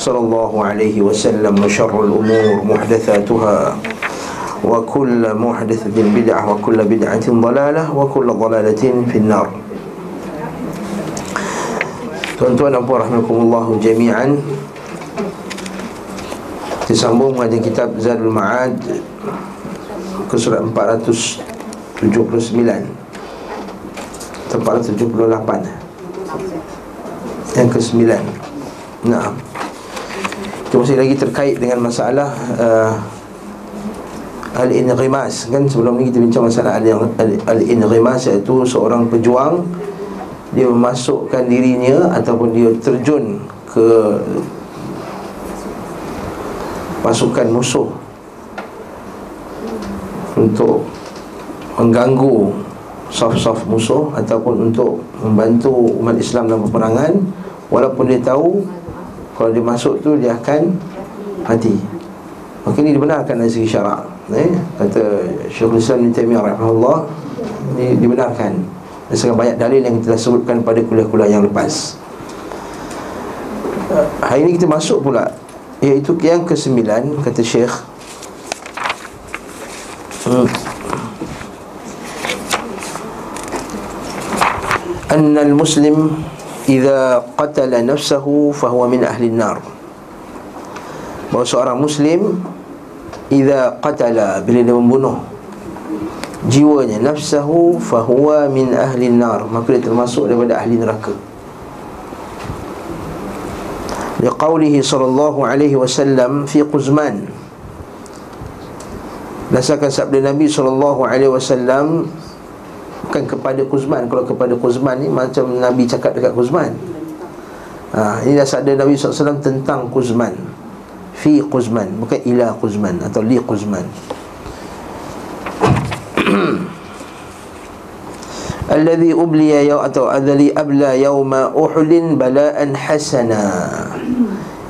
sallallahu alaihi wasallam wa syarrul umur muhdatsatuha wa kullu muhdatsatin bid'ah wa kullu bid'atin dalalah wa kullu dalalatin fin nar Tuan-tuan dan puan rahimakumullahu jami'an disambung pada kitab Zadul Ma'ad ke surat 479 Tempat 78 Yang ke-9 Nah itu masih lagi terkait dengan masalah uh, Al-Inrimas Kan sebelum ni kita bincang masalah Al-Inrimas iaitu seorang pejuang dia memasukkan dirinya ataupun dia terjun ke pasukan musuh untuk mengganggu saf-saf musuh ataupun untuk membantu umat Islam dalam peperangan. Walaupun dia tahu kalau dia masuk tu dia akan mati maka ini dibenarkan dari segi syarak eh? kata Syekhul Islam Ibn Taimiyah rahimahullah ini dibenarkan dan sangat banyak dalil yang kita sebutkan pada kuliah-kuliah yang lepas Hari ini kita masuk pula Iaitu yang ke-9 Kata Syekh hmm. أن المسلم Iza qatala nafsahu fahuwa min ahli nar Bahawa seorang Muslim Iza qatala Bila dia membunuh Jiwanya nafsahu fahuwa min ahli nar Maka dia termasuk daripada ahli neraka. Liqaulihi sallallahu alaihi wasallam Fi Quzman. Nasakan sabda Nabi sallallahu alaihi wasallam bukan kepada Quzman kalau kepada Quzman ni macam Nabi cakap dekat Quzman ha, ini dah sabda Nabi SAW tentang Quzman fi Quzman bukan ila Quzman atau li Quzman Alladhi ubliya yaw atau alladhi abla yawma uhudin bala'an hasana.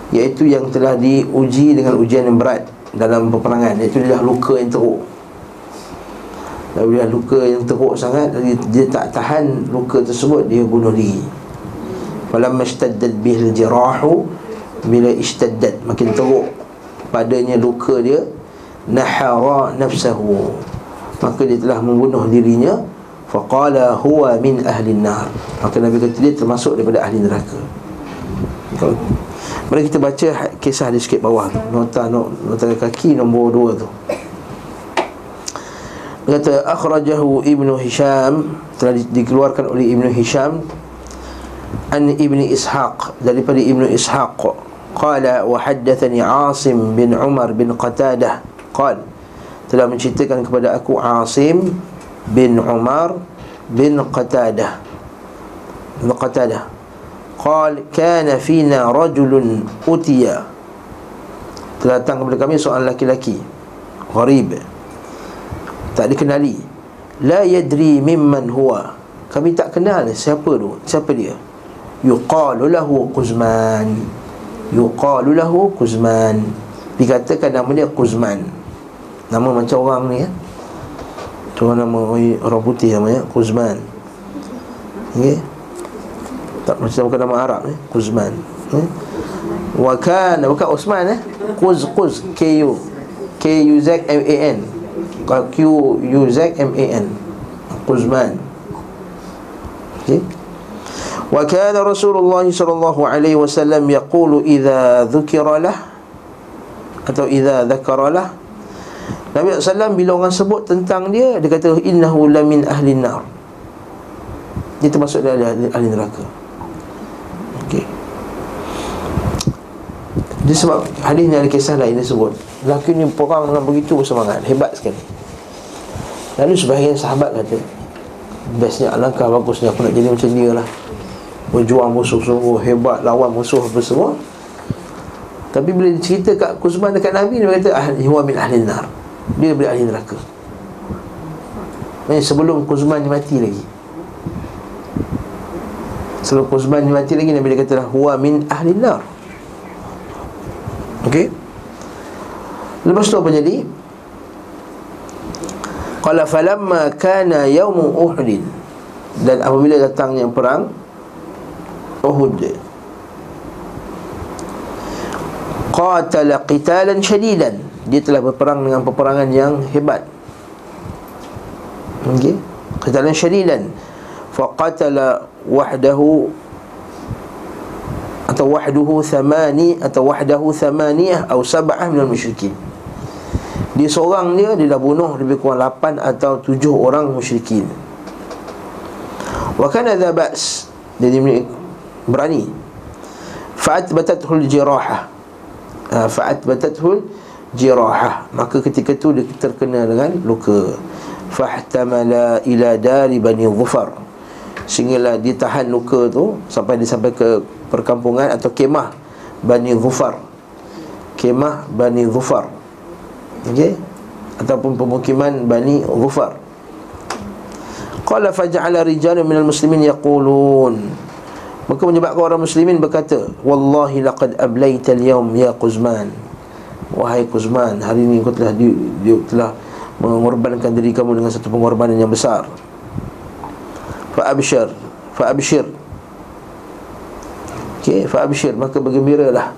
Iaitu yang telah diuji dengan ujian yang berat dalam peperangan. Iaitu dia dah luka yang teruk Lalu dia luka yang teruk sangat dia, tak tahan luka tersebut Dia bunuh diri. Falamma ishtaddad bihil jirahu Bila ishtadad makin teruk Padanya luka dia Nahara nafsahu. Maka dia telah membunuh dirinya faqala huwa min ahli nar maka nabi kata dia termasuk daripada ahli neraka. Mari kita baca kisah di sikit bawah tu. Nota nota kaki nombor 2 tu kata akhrajahu ibnu hisham telah dikeluarkan oleh ibnu hisham an ibni ishaq daripada ibnu ishaq. Qala wa haddathani asim bin umar bin qatadah. Qal telah menceritakan kepada aku asim bin umar bin qatadah. Bin qatadah. Qal kana fina rajulun utiya. Telah datang kepada kami seorang laki-laki. gharib tak dikenali. La yadri mimman huwa. Kami tak kenal siapa tu siapa dia. Yuqalu lahu quzman. Yuqalu lahu quzman. Dikatakan nama dia quzman. Nama macam orang ni ya. Cuma nama orang putih namanya Kuzman okay. Tak macam bukan nama Arab ni Kuzman okay. Wakan Bukan Osman eh. Kuz Kuz K-U K-U-Z-M-A-N Q-U-Z-M-A-N Kuzman Okay وكان رسول الله صلى الله عليه وسلم يقول إذا ذكر له atau إذا ذكر له Nabi SAW bila orang sebut tentang dia Dia kata innahu lamin ahli nar Dia termasuk dari ahli, ahli neraka Okey Dia sebab hadis ni ada kisah lain dia sebut Lelaki ni perang dengan begitu bersemangat Hebat sekali Lalu sebahagian sahabat kata Bestnya alangkah bagusnya aku nak jadi macam dia lah. Berjuang musuh sungguh hebat Lawan musuh apa semua. Tapi bila cerita kat Kuzman dekat Nabi Dia kata ahli, Huwa min ahli nar. Dia beri ahli neraka. Maksudnya sebelum Kuzman mati lagi. Sebelum Kuzman mati lagi Nabi dia kata Huwa min ahli nar. Okey? Lepas tu apa jadi Qala falamma kana yawmu Uhud dan apabila datangnya perang Uhud. Qatala qitalan shadidan. Dia telah berperang dengan peperangan yang hebat. Okey. Qitalan shadidan. Faqatala wahdahu atau wahduhu thamani atau wahdahu thamaniyah atau sab'ah minal musyrikin dia seorang dia Dia dah bunuh lebih kurang 8 atau 7 orang musyrikin. Wa kana dha ba's Jadi berani. Fa'at batathul jirahah. Ha, Fa'at batathul jirahah. Maka ketika tu dia terkena dengan luka. Fahtamala ila dari bani Zufar Sehinggalah dia tahan luka tu Sampai dia sampai ke perkampungan atau kemah Bani Zufar Kemah Bani Zufar Okey? Ataupun pemukiman Bani Ghufar. Qala faj'ala rijalun minal muslimin yaqulun. Maka menyebabkan orang muslimin berkata Wallahi laqad ablaita al-yawm ya Quzman. Wahai Quzman Hari ini kau telah, di, di, telah Mengorbankan diri kamu dengan satu pengorbanan yang besar. Fa'abshir Fa'abshir. Okay, fa'abshir. Maka bergembiralah.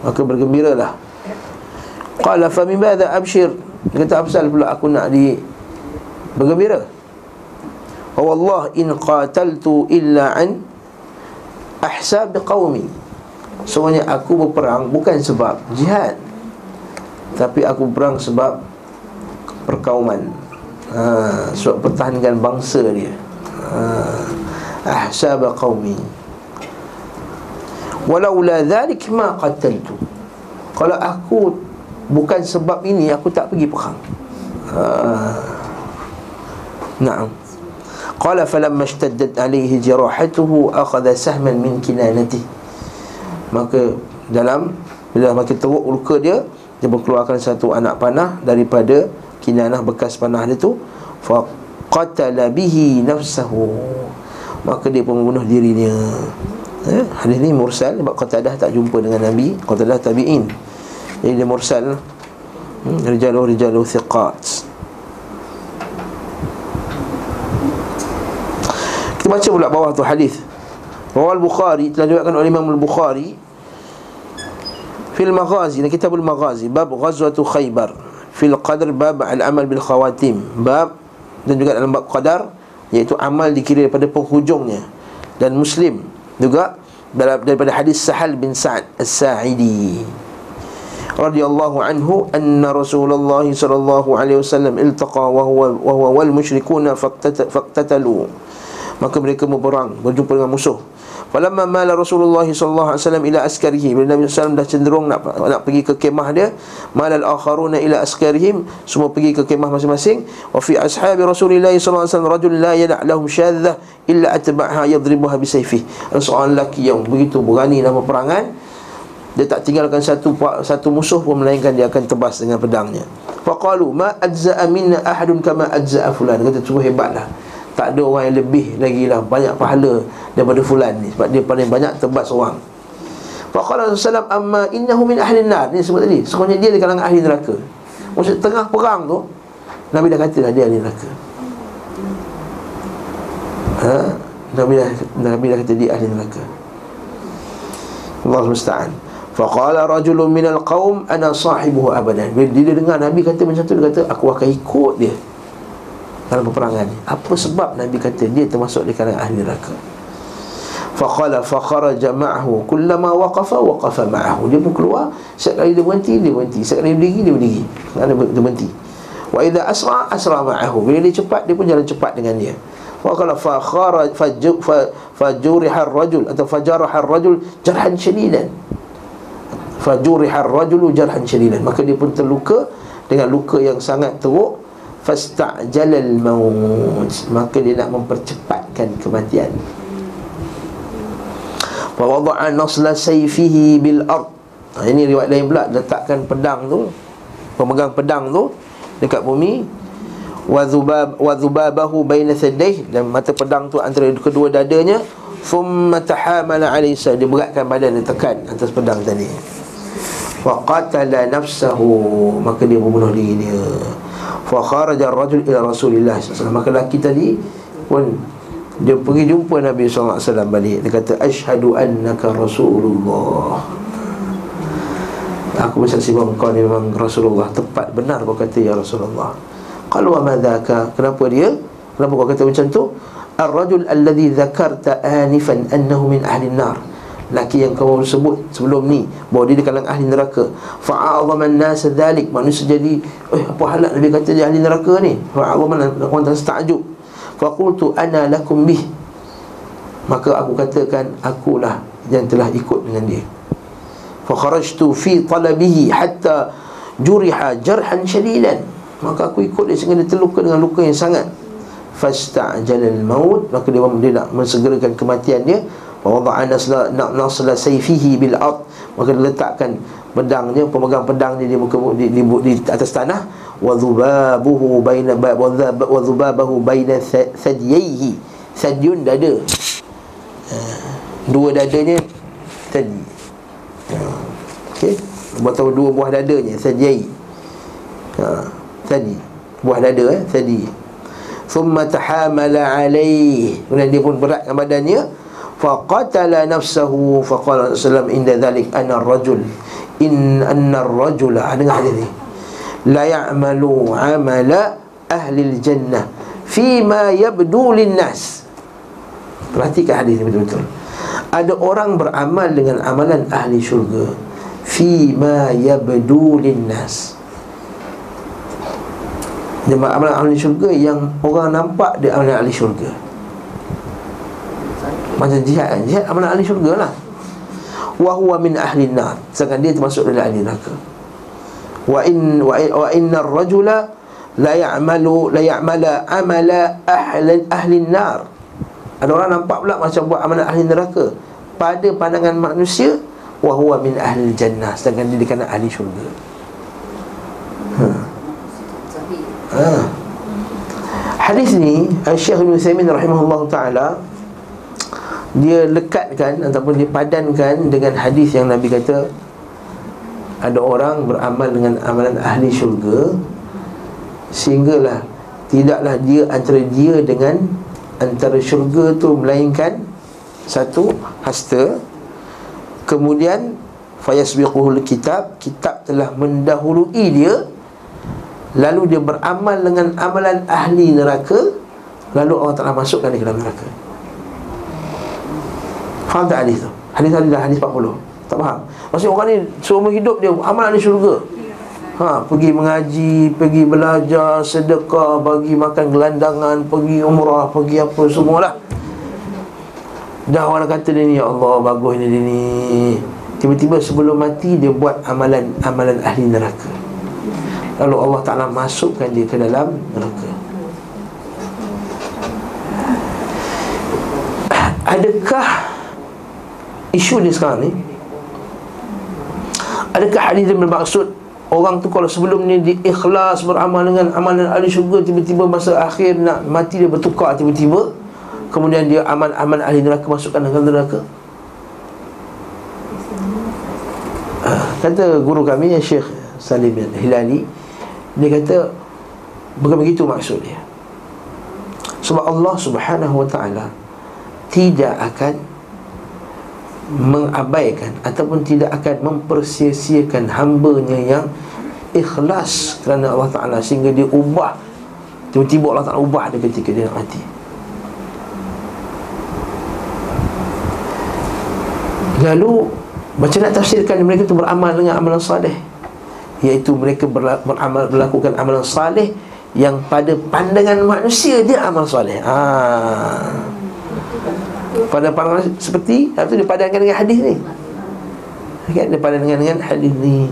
Maka bergembiralah Qala fa min madha abshir? Dia kata apasal pula aku nak di bergembira? Wa wallah in qataltu illa an ahsab qaumi. Sebenarnya aku berperang bukan sebab jihad. Tapi aku berperang sebab perkauman. Ha, sebab pertahankan bangsa dia. Ha, ahsab qaumi. Walaula dhalik ma qataltu. Kalau aku Bukan sebab ini aku tak pergi perang ha. Naam. Qala falamma ishtaddat alaihi jirahatuhu Akhada sahman min kinanati Maka dalam Bila makin teruk luka dia Dia mengeluarkan satu anak panah Daripada kinanah bekas panah dia tu Faqatala bihi nafsahu. Maka dia pun membunuh dirinya eh, Hadis ni mursal Sebab Qatadah tak jumpa dengan Nabi Qatadah tabi'in jadi dia mursal. Hmm, Rijaluh rijaluh thiqat. Kita baca pula bawah tu hadis. Bawah al-Bukhari Telah diwakkan oleh Imam al-Bukhari. Fil maghazi Dan kitab al-maghazi Bab ghazwatu khaybar. Fil qadr bab al-amal bil khawatim. Bab Dan juga dalam bab qadar Iaitu amal dikira daripada penghujungnya. Dan muslim Juga daripada hadis Sahal bin Sa'ad As-Sa'idi radhiyallahu anhu anna Rasulullah sallallahu alaihi wasallam iltaqa wa huwa wa huwa wal musyrikuna faqtatalu. Maka mereka berperang berjumpa dengan musuh. Falamma mala Rasulullah sallallahu alaihi wasallam ila askarihi. Bila Nabi sallallahu dah cenderung nak nak pergi ke kemah dia malal akharuna ila askarihim. Semua pergi ke kemah masing-masing. Wa fi ashabi Rasulillah sallallahu alaihi wasallam rajul la yada' lahum syadzah illa atba'ha yadribuha bisayfihi seorang lelaki yang begitu berani dalam peperangan dia tak tinggalkan satu satu musuh pun melainkan dia akan tebas dengan pedangnya. Faqalu ma ajza'a minna ahadun kama ajza'a fulan. Kata sungguh hebatlah. Tak ada orang yang lebih lagi lah banyak pahala daripada fulan ni sebab dia paling banyak tebas orang. Faqala Rasulullah amma innahu min ahli nar. Ni sebut tadi. Sebenarnya dia di kalangan ahli neraka. Maksud tengah perang tu Nabi dah kata dah dia ahli neraka. Ha? Nabi dah Nabi dah kata dia ahli neraka. Allah musta'an. Faqala rajulun minal qawm Ana sahibuhu abadan. Bila dia dengar Nabi kata macam tu Dia kata aku akan ikut dia Dalam peperangan ni. Apa sebab Nabi kata dia termasuk di kalangan ahli neraka? Faqala fakharaja ma'ahu Kullama waqafa waqafa ma'ahu. Dia pun keluar Setiap kali dia berhenti Dia berhenti. Setiap kali dia berdiri Dia berdiri. Dia berhenti. Wa idha asra asra ma'ahu. Bila dia cepat Dia pun jalan cepat dengan dia. Faqala fakhara fajurihar rajul Atau fajarahar rajul Jarhan syedidan fajurihar rajulu jarhan syadidan maka dia pun terluka dengan luka yang sangat teruk. fastajalal maut maka dia nak mempercepatkan kematian. fa wada'a nasla sayfihi bil ard Ini riwayat lain pula. Letakkan pedang tu Pemegang pedang tu Dekat bumi. Wadhubabahu baina thadih Dan mata pedang tu antara kedua dadanya. Thumma tahamala alisa Dia beratkan badan dia tekan atas pedang tadi Faqatala nafsahu. Maka dia membunuh diri dia. Fakharaja rajul ila rasulillah SAW Maka lelaki tadi pun Dia pergi jumpa Nabi SAW balik. Dia kata Ashadu annaka rasulullah. Aku bersaksi bahawa kau ni memang Rasulullah. Tepat benar kau kata ya Rasulullah. Kalau amadaka Kenapa dia? Kenapa kau kata macam tu? Ar-rajul alladhi zakarta anifan Annahu min ahli nar Laki yang kau sebut sebelum ni Bahawa dia di kalangan ahli neraka. Fa'a'adhaman nasa dhalik. Manusia jadi Eh apa halat Nabi kata dia ahli neraka ni? Fa'a'adhaman Orang tak setakjub. Fa'kultu ana lakum bih. Maka aku katakan Akulah yang telah ikut dengan dia. Fakharajtu fi talabihi Hatta juriha jarhan syadidan Maka aku ikut dia sehingga dia terluka dengan luka yang sangat. Fasta'jalal maut. Maka dia, dia nak mensegerakan kematian dia Wada'a nasla nasla sayfihi bil ard. Maka dia letakkan pedangnya pemegang pedangnya di muka di, di, di, atas tanah. Wa dhubabuhu baina wa dhubabahu baina thadiyhi sadyun dada. Ha, dua dadanya tadi. Ha, okey. Buat tahu dua buah dadanya thadiyhi ha, tadi. Buah dada eh tadi. Thumma tahamala alaihi kemudian dia pun beratkan badannya faqatala nafsahu faqala sallam inda dhalik ana rajul. In anna ar-rajula dengar hadis ni. La ya'malu amala ahli al-jannah fi ma yabdu lin-nas. Perhatikan hadis ni betul-betul. Ada orang beramal dengan amalan ahli syurga fi ma yabdu lin-nas. Dia amalan ahli syurga yang orang nampak dia amalan ahli syurga macam jihad kan? Jihad amalan ahli syurga lah. Wa huwa min ahli nar Sedangkan dia termasuk dari ahli neraka. Wa in wa, wa inna rajula la ya'malu la ya'mala amala ahli ahli nar ada orang nampak pula macam buat amalan ahli neraka. Pada pandangan manusia wa huwa min ahli jannah. Sedangkan dia dikena ahli syurga. Ha. ha. hadis ni Syekh Ibn Uthaymin rahimahullah ta'ala dia lekatkan ataupun dia padankan dengan hadis yang Nabi kata ada orang beramal dengan amalan ahli syurga sehinggalah tidaklah dia antara dia dengan antara syurga tu melainkan satu hasta. Kemudian fayasbiquhul kitab kitab telah mendahului dia lalu dia beramal dengan amalan ahli neraka lalu Allah Taala masukkan dia ke dalam neraka Faham tak hadis tu? Hadis tadi dah hadis 40 Tak faham? Maksudnya orang ni seumur hidup dia amal di syurga Ha, pergi mengaji, pergi belajar, sedekah, bagi makan gelandangan, pergi umrah, pergi apa semualah. Dah orang kata dia ni, Ya Allah, bagus ni dia ni. Tiba-tiba sebelum mati, dia buat amalan amalan ahli neraka. Lalu Allah Ta'ala masukkan dia ke dalam neraka. Adakah isu ni sekarang ni Adakah hadis yang bermaksud Orang tu kalau sebelum ni diikhlas beramal dengan amalan ahli syurga Tiba-tiba masa akhir nak mati dia bertukar tiba-tiba Kemudian dia amal-amal ahli neraka masukkan dalam neraka? Ah, Kata guru kami yang Syekh Salim Hilali Dia kata Bukan begitu maksud dia. Sebab Allah subhanahu wa ta'ala Tidak akan mengabaikan ataupun tidak akan mempersia-siakan hambanya yang ikhlas kerana Allah Ta'ala sehingga dia ubah. Tiba-tiba Allah Ta'ala ubah dia ketika dia mati. Lalu macam nak tafsirkan mereka itu beramal dengan amalan salih? Iaitu mereka beramal melakukan amalan salih yang pada pandangan manusia dia amal salih. Ah pandangan seperti Lepas tu dengan hadis ni. Kan? Dia padankan dengan hadis ni.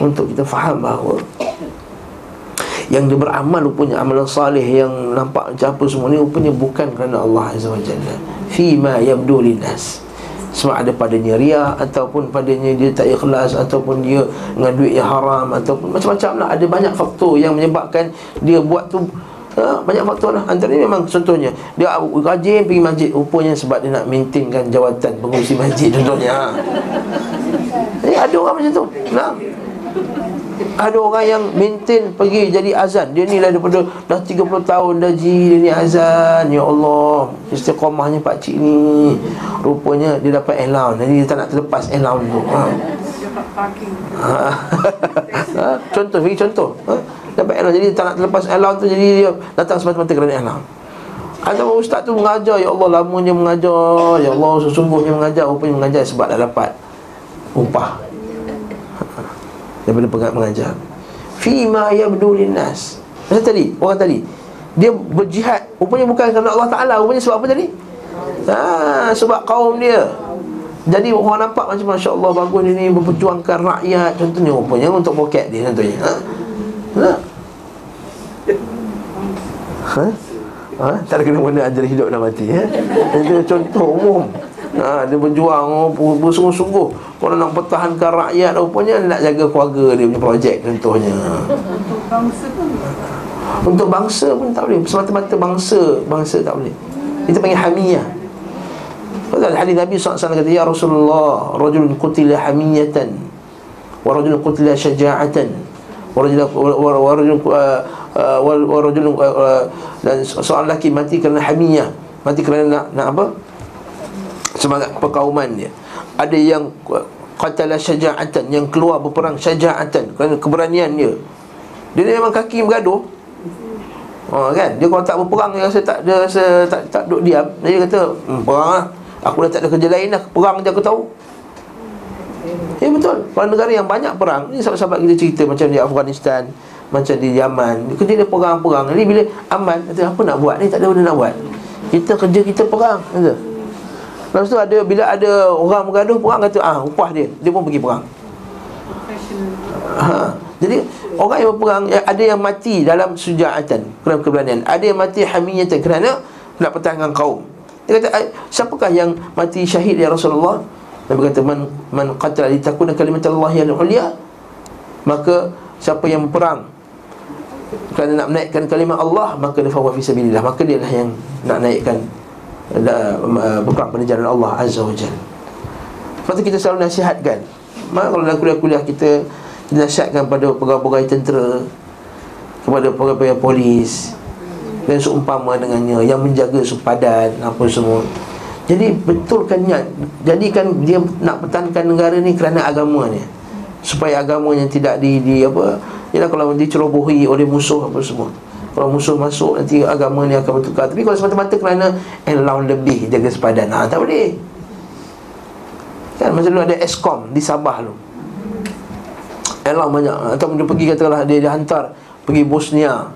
Untuk kita faham bahawa Yang dia beramal rupanya amalan salih Yang nampak macam apa semua ni Rupanya bukan kerana Allah Azza wa Jalla. Fima yabdu linas Sebab ada padanya ria Ataupun padanya dia tak ikhlas Ataupun dia dengan duit yang haram Ataupun macam-macam lah. Ada banyak faktor yang menyebabkan Dia buat tu ha, Banyak faktor lah. Antara ni memang contohnya Dia rajin pergi masjid. Rupanya sebab dia nak maintainkan jawatan Pengurusi masjid contohnya Eh ada orang macam tu. Nah ada orang yang maintain pergi jadi azan. Dia ni lah daripada dah 30 tahun dah ji Dia ni azan. Ya Allah Istiqamahnya pakcik ni. Rupanya dia dapat allowance. Jadi dia tak nak terlepas allowance tu. Ha. ha. ha. Contoh, bagi contoh. Ha. Dapat allowance. Jadi dia tak nak terlepas allowance tu Jadi dia datang semata-mata kerana allowance. Atau ustaz tu mengajar Ya Allah lamanya mengajar. Ya Allah sesungguhnya mengajar. Rupanya mengajar sebab dah dapat Upah daripada mengajar fima yabdu linnas macam tadi orang tadi dia berjihad rupanya bukan kerana Allah Taala rupanya sebab apa tadi ha sebab kaum dia jadi orang nampak macam Masya Allah bagus dia ni Berperjuangkan rakyat Contohnya rupanya untuk poket dia contohnya Ha? Ha? Ha? ha? Tak ada kena mana ajar hidup dan mati ya? Itu contoh umum ha, Dia berjuang oh, bersungguh-sungguh. Kalau nak pertahankan rakyat Rupanya nak jaga keluarga dia punya projek contohnya. Untuk bangsa pun Untuk bangsa pun tak boleh. Semata-mata bangsa Bangsa tak boleh. Kita panggil hamiyah. Betul hadis Nabi SAW kata Ya Rasulullah Rajulun qutila hamiyatan Wa rajulun qutila syaja'atan Wa rajulun Wa rajulun Dan seorang lelaki mati kerana hamiyah. Mati kerana nak, nak apa? Semangat perkauman dia ada yang qatala syaja'atan yang keluar berperang syaja'atan kerana keberanian dia dia ni memang kaki bergaduh. Oh, kan? Dia kalau tak berperang Dia rasa tak Dia rasa tak, tak duduk diam. Dia kata hmm, Perang lah. Aku dah tak ada kerja lain dah Perang je aku tahu. Ya betul. Kalau negara yang banyak perang Ini sahabat-sahabat kita cerita Macam di Afghanistan Macam di Yaman. Kerja dia perang-perang. Jadi bila aman Kata apa nak buat ni? Tak ada benda nak buat. Kita kerja kita perang Kata Lepas tu ada bila ada orang bergaduh perang kata ah upah dia dia pun pergi perang. Ha. Jadi orang yang berperang ada yang mati dalam sujaatan kerana keberanian. Ada yang mati hamiyatan kerana nak pertahankan kaum. Dia kata siapakah yang mati syahid ya Rasulullah? Nabi kata man man qatala li takuna kalimat Allah yang ulia maka siapa yang berperang kerana nak menaikkan kalimat Allah maka dia fawa fi sabilillah maka dia lah yang nak naikkan berperang pada jalan Allah Azza wa Jal. Lepas tu kita selalu nasihatkan. Maka kalau dalam kuliah-kuliah kita Kita nasihatkan pada pegawai-pegawai tentera Kepada pegawai-pegawai polis Dan seumpama dengannya Yang menjaga sepadan Apa semua. Jadi betulkan niat? Jadikan dia nak pertahankan negara ni Kerana agama ni. Supaya agamanya tidak di, di apa Yalah kalau dicerobohi oleh musuh apa semua kalau musuh masuk nanti agama ni akan bertukar. Tapi kalau semata-mata kerana Allow lebih jaga sepadan ha, Tak boleh. Kan masa dulu ada Eskom di Sabah tu. Allow banyak. Atau dia pergi katalah dia, dia hantar Pergi Bosnia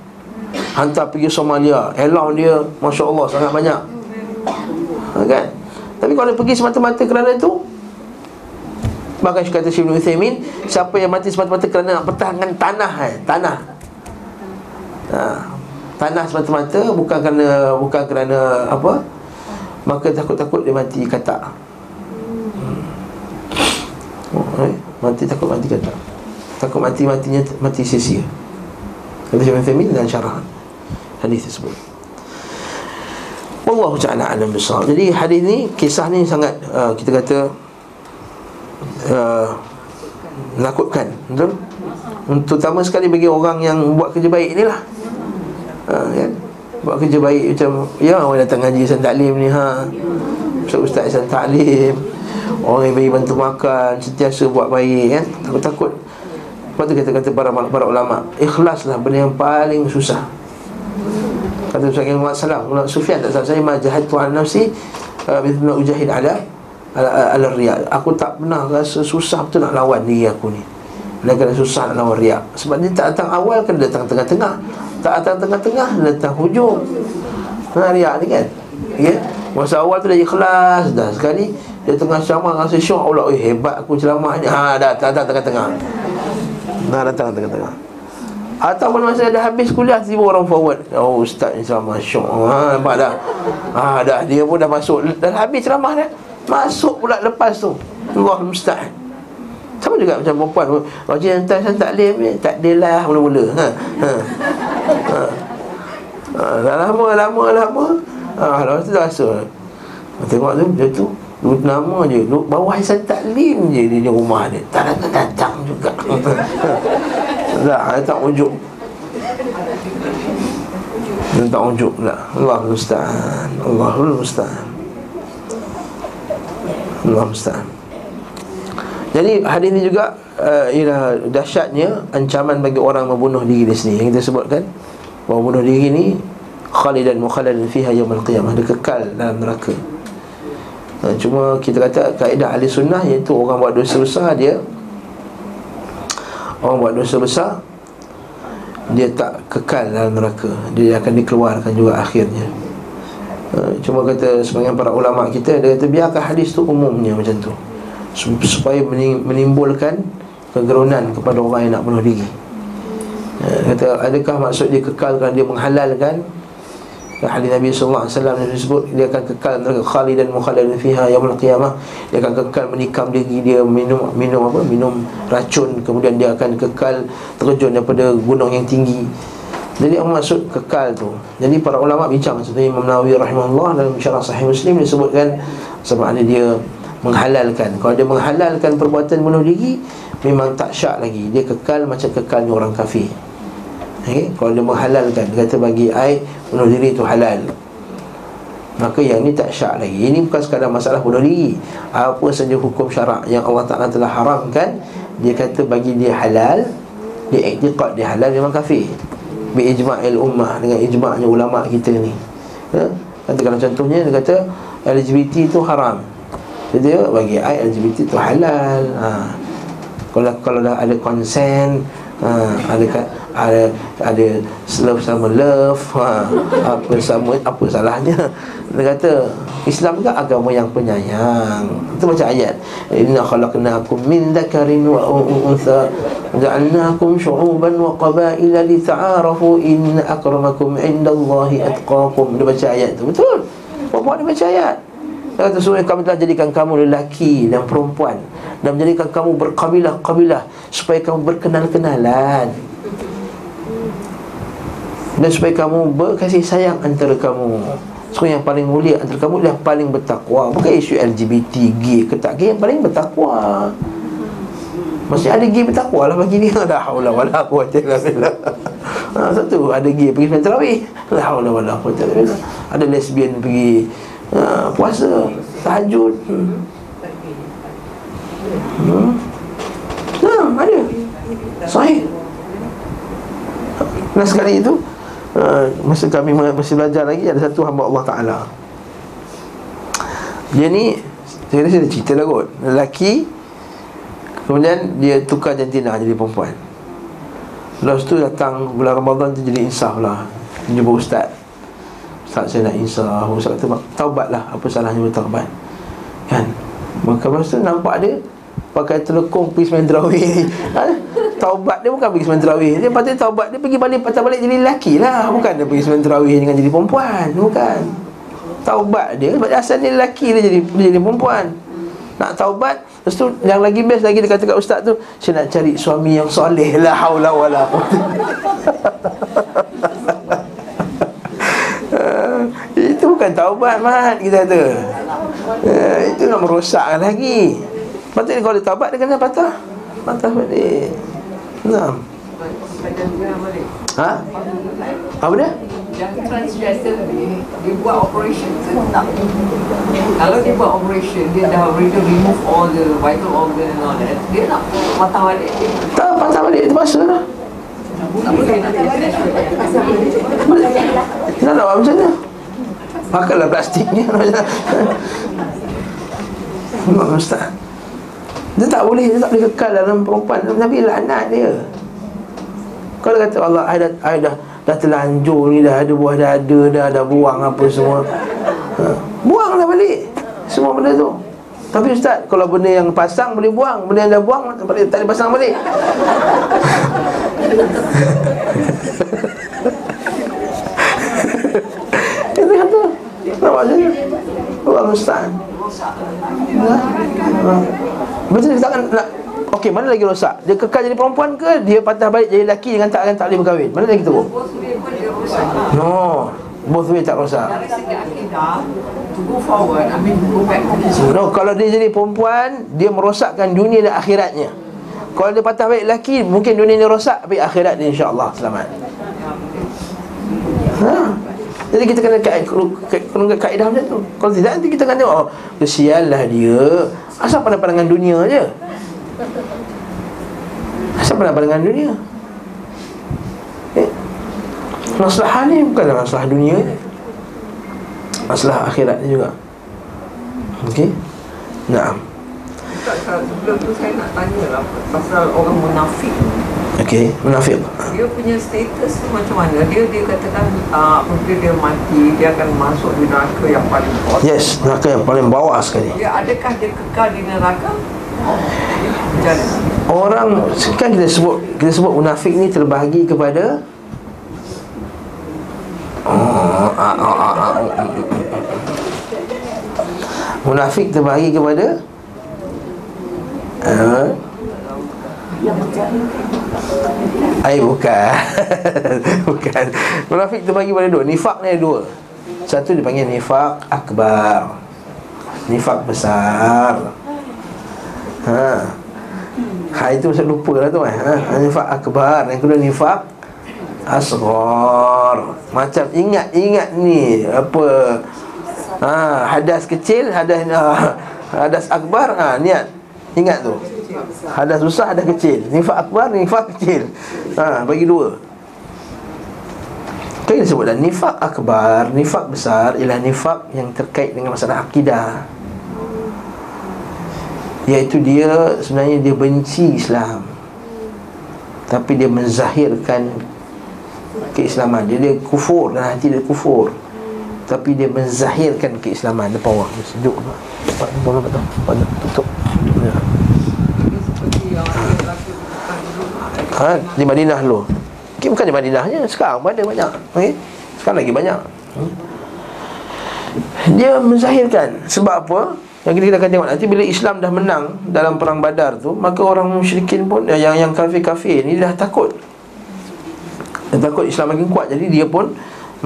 Hantar pergi Somalia. Allow dia Masya Allah sangat banyak. Ha, Kan? Tapi kalau dia pergi semata-mata kerana itu Bahkan kata Syed Uthaymin Siapa yang mati semata-mata kerana nak pertahankan tanah eh, Tanah ha, tanah semata-mata bukan kerana bukan kerana apa? Maka takut-takut dia mati kata hmm. oh, eh? mati takut mati kata takut mati matinya mati sia-sia. Kata Syekh Uthaymin dalam syarah hadis tersebut. Wallahu ta'ala alam besar Jadi hadis ni Kisah ni sangat uh, Kita kata uh, Betul? Terutama sekali bagi orang yang Buat kerja baik ni lah ha, kan? Buat kerja baik macam Ya orang datang ngaji Isan Taklim ni ha. Ustaz Isan Taklim. Orang yang bagi bantu makan Sentiasa buat baik kan? Takut-takut. Lepas tu kata-kata para, para ulama Ikhlaslah benda yang paling susah. Kata Ustaz Yang Muhammad Salam Ulama Sufyan tak salah saya Majahat Tuhan Nafsi uh, Bila ujahid ala ala, ala riak Aku tak pernah rasa susah betul nak lawan diri aku ni Dia kena susah nak lawan riak Sebab dia tak datang awal kan datang tengah-tengah. Tak datang tengah-tengah Datang hujung. Tengah riak ni kan? Ya? Masa awal tu dah ikhlas Dah. Sekali Dia tengah ceramah Rasa syok Allah Eh hebat aku ceramah ni. Ha dah datang tengah-tengah. Dah datang tengah-tengah. Ataupun masa dah habis kuliah Tiba orang forward. Oh ustaz ni ceramah syok Ha nampak dah. Ha dah Dia pun dah masuk. Dah habis ceramah dah. Masuk pula lepas tu. Allah musta'an Sama juga macam perempuan Rajin hantar saya taklim ni Tak adalah mula-mula ha. Ha. Ha. Ha. Dah lama, lama, lama ha. Lepas tu dah rasa Tengok tu, dia tu Duduk nama je Duduk bawah Hasan Taklim je Di rumah dia Tak datang-datang juga Tak, tak ujuk Dan tak ujuk pula Allah Musta'an Allah Musta'an Allah Musta'an Jadi hadis ini juga uh, Ialah dahsyatnya Ancaman bagi orang membunuh diri dia sendiri. Yang kita sebutkan Membunuh diri ni Khalidan mukhaladan fiha yawmal qiyamah. Dia kekal dalam neraka. Ha, Cuma kita kata kaedah ahli sunnah Iaitu orang buat dosa besar dia Orang buat dosa besar Dia tak kekal dalam neraka. Dia akan dikeluarkan juga akhirnya. Ha, Cuma kata sebagian para ulama kita Dia kata biarkan hadis tu umumnya macam tu Supaya menimbulkan kegerunan kepada orang yang nak bunuh diri. Ha, Kata adakah maksud dia kekal kerana dia menghalalkan? Hadis Nabi sallallahu alaihi wasallam disebut dia akan kekal neraka khalidan mukhaladan fiha yaumul qiyamah. Dia akan kekal menikam diri dia minum minum apa? Minum racun. Kemudian dia akan kekal terjun daripada gunung yang tinggi. Jadi apa maksud kekal tu jadi para ulama bincang seperti Imam Nawawi rahimahullah dalam syarah sahih Muslim disebutkan sebab ada dia menghalalkan. Kalau dia menghalalkan perbuatan bunuh diri memang tak syak lagi. Dia kekal macam kekalnya orang kafir. Okay? Kalau dia menghalalkan Dia kata bagi air Bunuh diri itu halal. Maka yang ni tak syak lagi. Ini bukan sekadar masalah bunuh diri. Apa saja hukum syarak Yang Allah Ta'ala telah haramkan Dia kata bagi dia halal Dia iktiqat dia halal memang kafir. Bi ijma'il ummah Dengan ijma'nya ulama' kita ni. Ha? Katakan contohnya Dia kata LGBT itu haram Jadi bagi air LGBT itu halal. Ha. Kalau kalau dah ada consent ha, ada ada ada love sama love ha, apa sama apa salahnya. Dia kata Islam kan agama yang penyayang? Itu macam ayat. Inna khalaqnakum min dhakarin wa untha ja'alnakum syu'uban wa qabaila lita'arafu inna akramakum indallahi atqakum. Dia baca ayat tu. Betul? Bapak dia baca ayat kata sungguh kami telah jadikan kamu lelaki dan perempuan. Dan menjadikan kamu berkabilah-kabilah Supaya kamu berkenal-kenalan. Dan supaya kamu berkasih sayang antara kamu. Sungguh yang paling mulia antara kamu adalah paling bertakwa. Bukan isu LGBT, gay ke tak gay yang paling bertakwa. Maksudnya ada gay bertakwa lah bagi dia La hawla wa la quwata illa billah. Ha, Satu ada gay pergi sembilan terawih La hawla wa la quwata illa billah. Ada lesbian pergi ha, puasa tahajud. Hmm. hmm. Nah, ada. Sahih. Nah sekali itu uh, Masa kami masih belajar lagi Ada satu hamba Allah Ta'ala. Dia ni Saya rasa dia cerita lah kot. Lelaki Kemudian dia tukar jantina jadi perempuan. Lepas tu datang bulan Ramadan tu jadi insaf lah Jumpa ustaz Ustaz saya nak insaf Ustaz kata taubatlah Apa salahnya bertaubat Kan? Maka tu nampak dia Pakai telekong pergi semain terawih. Ha? Taubat dia bukan pergi semain terawih. Dia patut taubat Dia pergi balik patah balik jadi lelaki lah. Bukan dia pergi semain terawih dengan jadi perempuan. Bukan. Taubat dia Sebab asal dia lelaki dia jadi, dia jadi perempuan. Nak taubat Lepas tu yang lagi best lagi dia kata kat ustaz tu Saya nak cari suami yang soleh La hawla wa la Itu bukan taubat mat kita kata. Uh, itu nak merosak lagi. Patutnya kalau dia taubat dia kena patah. Patah balik. Nah. Ha? Apa dia? Yang transgender ni Dia buat operation tak? Kalau dia buat operation Dia dah already remove all the vital organ and all that Dia nak patah balik Tak patah balik Itu masa lah Tak boleh nak buat macam mana? Pakailah plastiknya. Allah Ustaz. Dia tak boleh Dia tak boleh kekal dalam perempuan. Nabi laknat dia. Kalau kata Allah I dah, I dah, dah terlanjur ni Dah ada buah dah ada Dah ada buang apa semua. Ha. Buang dah balik Semua benda tu. Tapi Ustaz, kalau benda yang pasang boleh buang Benda yang dah buang, tak boleh pasang balik Macam ni Allah Ustaz rosak Betul dia takkan nak Okey, mana lagi rosak? Dia kekal jadi perempuan ke dia patah balik jadi lelaki dengan tak akan tak boleh berkahwin? Mana lagi teruk? No, both way tak rosak. No, kalau dia jadi perempuan, dia merosakkan dunia dan akhiratnya. Kalau dia patah balik lelaki, mungkin dunia dia rosak tapi akhirat dia insya-Allah selamat. Ha? Jadi kita kena kena kaedah macam tu. Kalau tidak nanti kita akan tengok oh, kesianlah dia. Asal pandang pandangan dunia je. Asal pandang pandangan dunia. Eh? Masalah ni bukan masalah dunia je. Masalah akhirat juga. Okey. Tak, Sebelum tu saya nak tanya lah Pasal orang munafik Okey, munafik. Dia punya status tu macam mana Dia dia katakan uh, Apabila dia mati Dia akan masuk di neraka yang paling bawah Yes, neraka yang paling bawah sekali. Dia adakah dia kekal di neraka mana Orang kan kita sebut kita sebut munafik ni terbahagi kepada oh, ah, ah, ah, ah. Munafik terbahagi kepada uh, Ai bukan. bukan. Munafik terbagi pada dua. Nifak ni ada dua. Satu dipanggil nifak akbar. Nifak besar. Ha. Ha itu saya lupa lah tu eh. Ha, nifak akbar. Yang kedua nifak asghar. Macam ingat ingat ni apa Ha, hadas kecil, hadas ha, hadas akbar, ha, niat. Ingat tu. Hadas besar, hadas kecil. Nifak akbar, nifak kecil. Ha, bagi dua. Kan kita sebut dah nifak akbar, nifak besar ialah nifak yang terkait dengan masalah akidah. Iaitu dia sebenarnya dia benci Islam. Tapi dia menzahirkan keislaman. Dia, dia kufur dan hati dia kufur. Tapi dia menzahirkan keislaman Depan orang sejuk tutup ya. Seperti yang lelaki bukan dulu ha, Di Madinah dulu okay, Bukan di Madinahnya Sekarang ada banyak okay? Sekarang lagi banyak hmm. Dia menzahirkan Sebab apa yang kita akan tengok nanti bila Islam dah menang dalam perang Badar tu maka orang musyrikin pun yang yang kafir-kafir ni dah takut. Dia takut Islam makin kuat jadi dia pun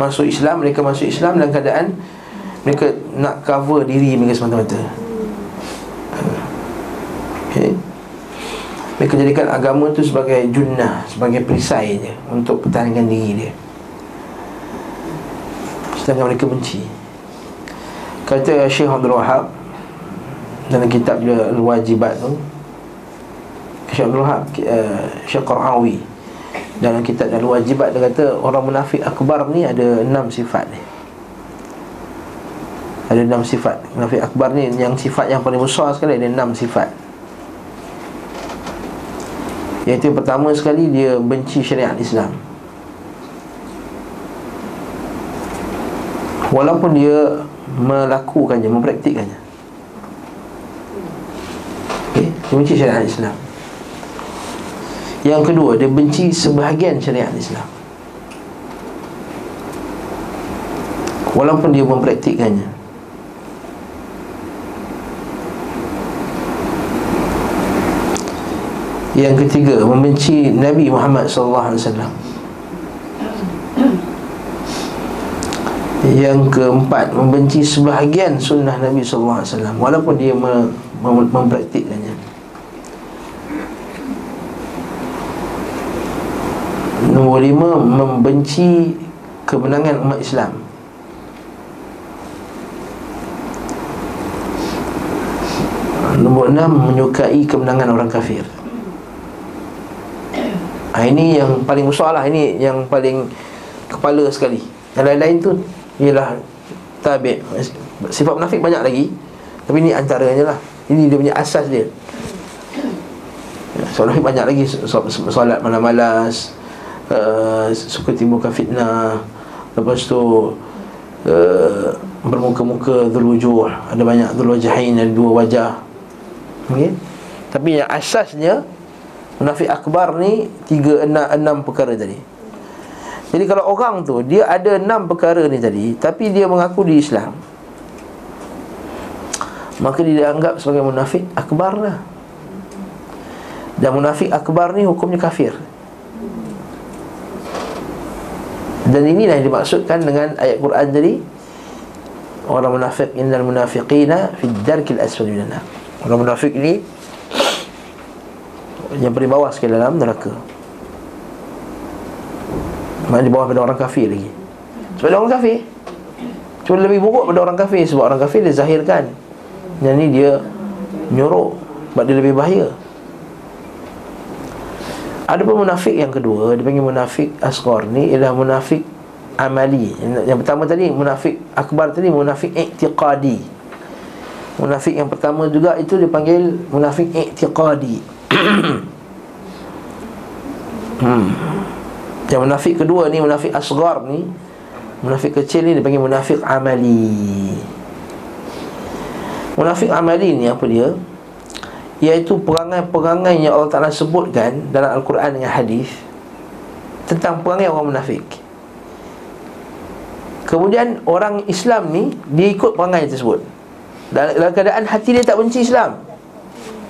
masuk Islam mereka masuk Islam dalam keadaan mereka nak cover diri mereka semata-mata okay. Mereka jadikan agama tu sebagai junnah sebagai perisai je untuk pertahankan diri dia sedangkan mereka benci kata Syekh Abdul Wahab dalam kitab dia Al-Wajibat tu Syekh Abdul Wahab uh, Syekh Qara'awi dalam kitab Al-Wajibat dia kata orang munafik akbar ni ada enam sifat ni. Ada enam sifat. Munafik akbar ni yang sifat yang paling besar sekali ada enam sifat. Iaitu pertama sekali dia benci syariat Islam. Walaupun dia melakukannya, mempraktikkannya. Okay? Dia benci syariat Islam. Yang kedua, dia benci sebahagian syariat Islam Walaupun dia mempraktikkannya Yang ketiga, membenci Nabi Muhammad SAW Yang keempat, membenci sebahagian sunnah Nabi SAW Walaupun dia mempraktikkannya. Nombor lima Membenci Kemenangan umat Islam. Nombor enam Menyukai kemenangan orang kafir ha, Ini yang paling besar lah. Ini yang paling Kepala sekali. Yang lain-lain tu Ialah Tabik. Sifat munafik banyak lagi. Tapi ini antaranya lah. Ini dia punya asas dia. Solat banyak lagi. Solat malam-malas uh, suka timbulkan fitnah. Lepas tu uh, bermuka-muka dhul ada banyak dhul wajahin ada dua wajah. Okay? tapi yang asasnya munafik akbar ni tiga enam, enam perkara tadi. Jadi kalau orang tu dia ada enam perkara ni tadi tapi dia mengaku di Islam Maka dia dianggap sebagai munafik akbar lah. Dan munafik akbar ni hukumnya kafir. Dan inilah yang dimaksudkan dengan ayat Quran tadi Orang munafik innal munafiqina fi darkil asfali minan nar. Orang munafik ni yang paling bawah sekali dalam neraka. Mana di bawah pada orang kafir lagi. Sebab dia orang kafir. Cuma lebih buruk pada orang kafir sebab orang kafir dia zahirkan. Yang ni dia nyorok sebab dia lebih bahaya. Ada pun munafik yang kedua Dipanggil munafik asghar ni Ialah munafik amali Yang pertama tadi munafik akbar tadi Munafik iktiqadi Munafik yang pertama juga itu dipanggil Munafik iktiqadi hmm. Yang munafik kedua ni Munafik asghar ni Munafik kecil ni dipanggil munafik amali Munafik amali ni apa dia? Iaitu perangai-perangai yang Allah Ta'ala sebutkan Dalam Al-Quran dengan hadis Tentang perangai orang munafik Kemudian orang Islam ni Dia ikut perangai tersebut dalam, dalam keadaan hati dia tak benci Islam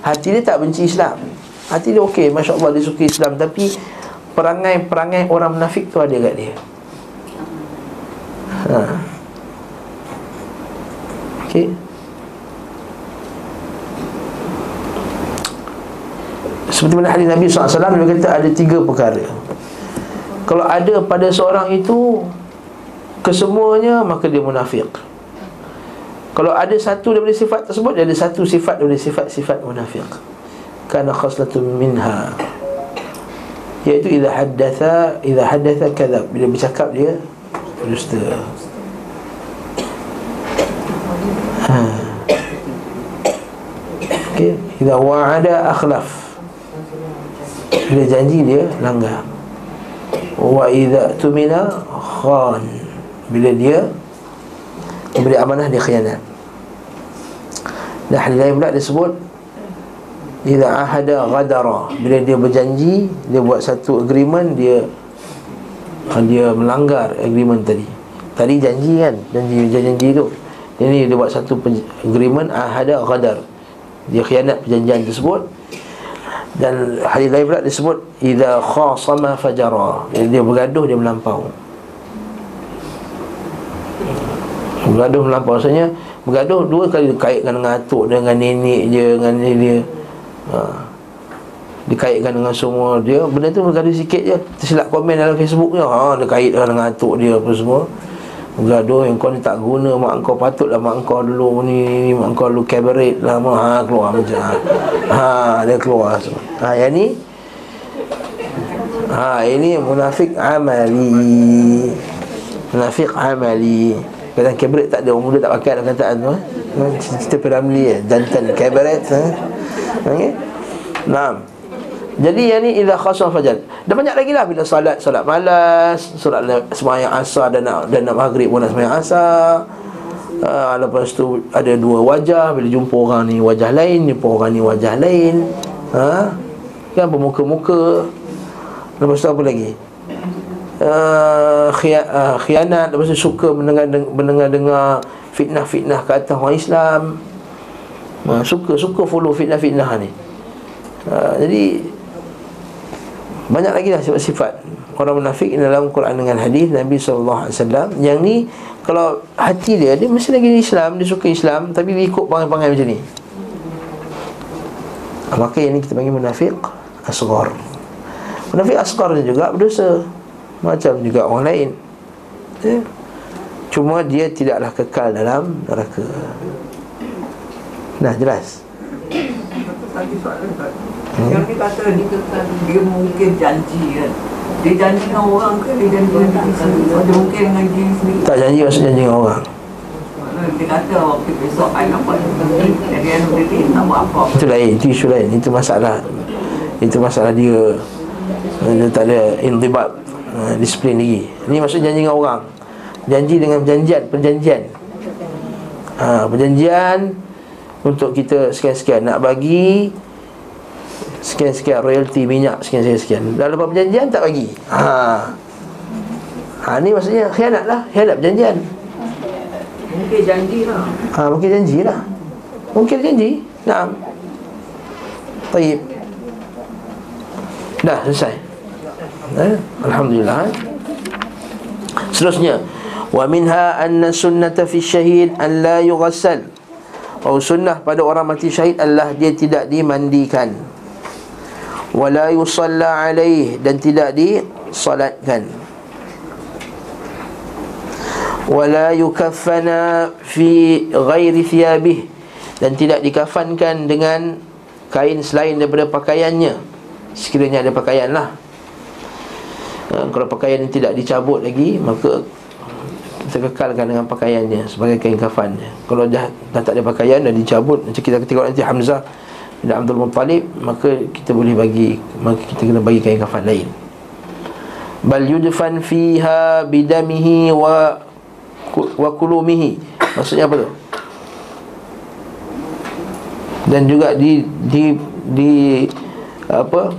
Hati dia tak benci Islam. Hati dia okey Masya Allah dia suka Islam Tapi Perangai-perangai orang munafik tu ada kat dia. Ha. Okey. Seperti mana hadis Nabi SAW Dia kata ada tiga perkara. Kalau ada pada seorang itu Kesemuanya Maka dia munafik Kalau ada satu daripada sifat tersebut ada satu sifat daripada sifat-sifat munafik Kana khaslatun minha. Iaitu Iza haddatha Iza haddatha kadab Bila bercakap dia Dusta. Ha. Okay. Iza wa'ada akhlaf. Bila janji dia langgar. Wa idha tumina khan. Bila dia Memberi amanah dia khianat. Dan hadis lain pula disebut Idha ahada ghadara. Bila dia berjanji Dia buat satu agreement Dia Dia melanggar agreement tadi. Tadi janji kan Janji-janji tu. Ini dia buat satu agreement Ahada ghadar. Dia khianat perjanjian tersebut. Dan hadis lain pula disebut idza khasama fajara. Dia bergaduh dia melampau bergaduh melampau maksudnya bergaduh dua kali dikaitkan dengan atuk dengan nenek dia dengan nenek dia. Ha. dikaitkan dengan semua. Dia benda tu bergaduh sikit je. Tersilap komen dalam Facebook dia ha dia kaitkan dengan atuk dia apa semua. Bergaduh yang kau ni tak guna Mak kau patutlah mak kau dulu ni Mak kau dulu cabaret lah mak. Ha keluar macam ha. ha dia keluar Ha yang ni Ha ini munafik amali. Munafik amali Kadang cabaret tak ada Orang muda tak pakai dalam kataan tu ha? Cerita Piramli ya Jantan cabaret ha? Okay Nah jadi yang ni idza khasam fajr. Dan banyak lagi lah bila solat solat malas, solat sembahyang asar dan nak dan nak maghrib pun nak sembahyang asar. Uh, lepas tu ada dua wajah bila jumpa orang ni wajah lain, jumpa orang ni wajah lain. Ha? Kan bermuka-muka. Lepas tu apa lagi? Uh, uh, khianat lepas tu suka mendengar mendengar dengar fitnah-fitnah ke atas orang Islam. Uh, suka suka follow fitnah-fitnah ni. Uh, jadi banyak lagi lah sifat-sifat Orang munafik dalam Quran dengan hadis Nabi SAW Yang ni Kalau hati dia Dia mesti lagi Islam Dia suka Islam Tapi dia ikut pangai-pangai macam ni. Maka yang ni kita panggil munafik Asgar Munafik asgar ni juga berdosa Macam juga orang lain. Ya? Cuma dia tidaklah kekal dalam neraka. Nah jelas. Satu soalan Hmm. Yang dia kata dia, dia mungkin janji kan? Dia janji dengan orang ke dia janji dengan diri sendiri? Dia mungkin dengan diri sendiri? Tak janji maksud janji dengan orang. Dia kata waktu besok I nampak dia Jadi yang dia nak buat apa. Itu lain, itu isu lain. Itu masalah. Itu masalah dia. Dia tak ada intibat uh, Disiplin lagi. Ini maksud janji dengan orang. Janji dengan perjanjian Perjanjian. Ha, Perjanjian Untuk kita sekian-sekian. Nak bagi Sekian-sekian royalty minyak Sekian-sekian. Dah lepas perjanjian tak bagi. Ha. ha ni maksudnya khianat lah. Khianat perjanjian. Mungkin janji lah. Ha, Mungkin janji lah. Mungkin janji. Naam. Taib. Dah selesai eh? Alhamdulillah eh? Seterusnya Wa minha anna sunnata fi syahid An la yughassal. Oh sunnah pada orang mati syahid Allah dia tidak dimandikan. Wala yusalla alaih Dan tidak disalatkan Wala yukaffana fi ghairi thiyabih Dan tidak dikafankan dengan Kain selain daripada pakaiannya. Sekiranya ada pakaian lah uh, Kalau pakaian tidak dicabut lagi Maka kita kekalkan dengan pakaiannya sebagai kain kafan kalau dah, dah tak ada pakaian dah dicabut macam kita tengok nanti Hamzah dan Abdul Muttalib maka kita boleh bagi maka kita kena bagi kain kafan lain. Bal yudfan fiha bidamihi wa wa kulumihi. Maksudnya apa tu? Dan juga di di di apa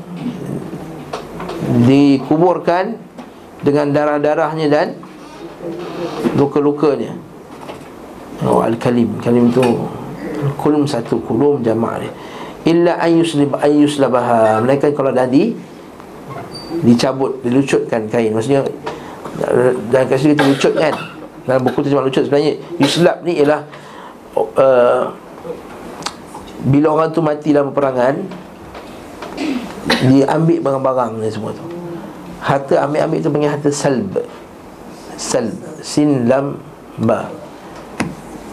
dikuburkan dengan darah-darahnya dan luka-lukanya. Oh, Al-Kalim. Kalim tu Kulum satu Kulum jamak dia. Illa ayyuslib ayyuslabaha Mereka kalau dah di Dicabut Dilucutkan kain. Maksudnya Dan kasih kita lucut kan? Dalam buku cuma lucut Sebenarnya Yuslab ni ialah uh, Bila orang tu mati dalam peperangan Diambil barang-barang ni semua tu. Harta ambil-ambil tu panggil harta salb. Sal sin lam ba.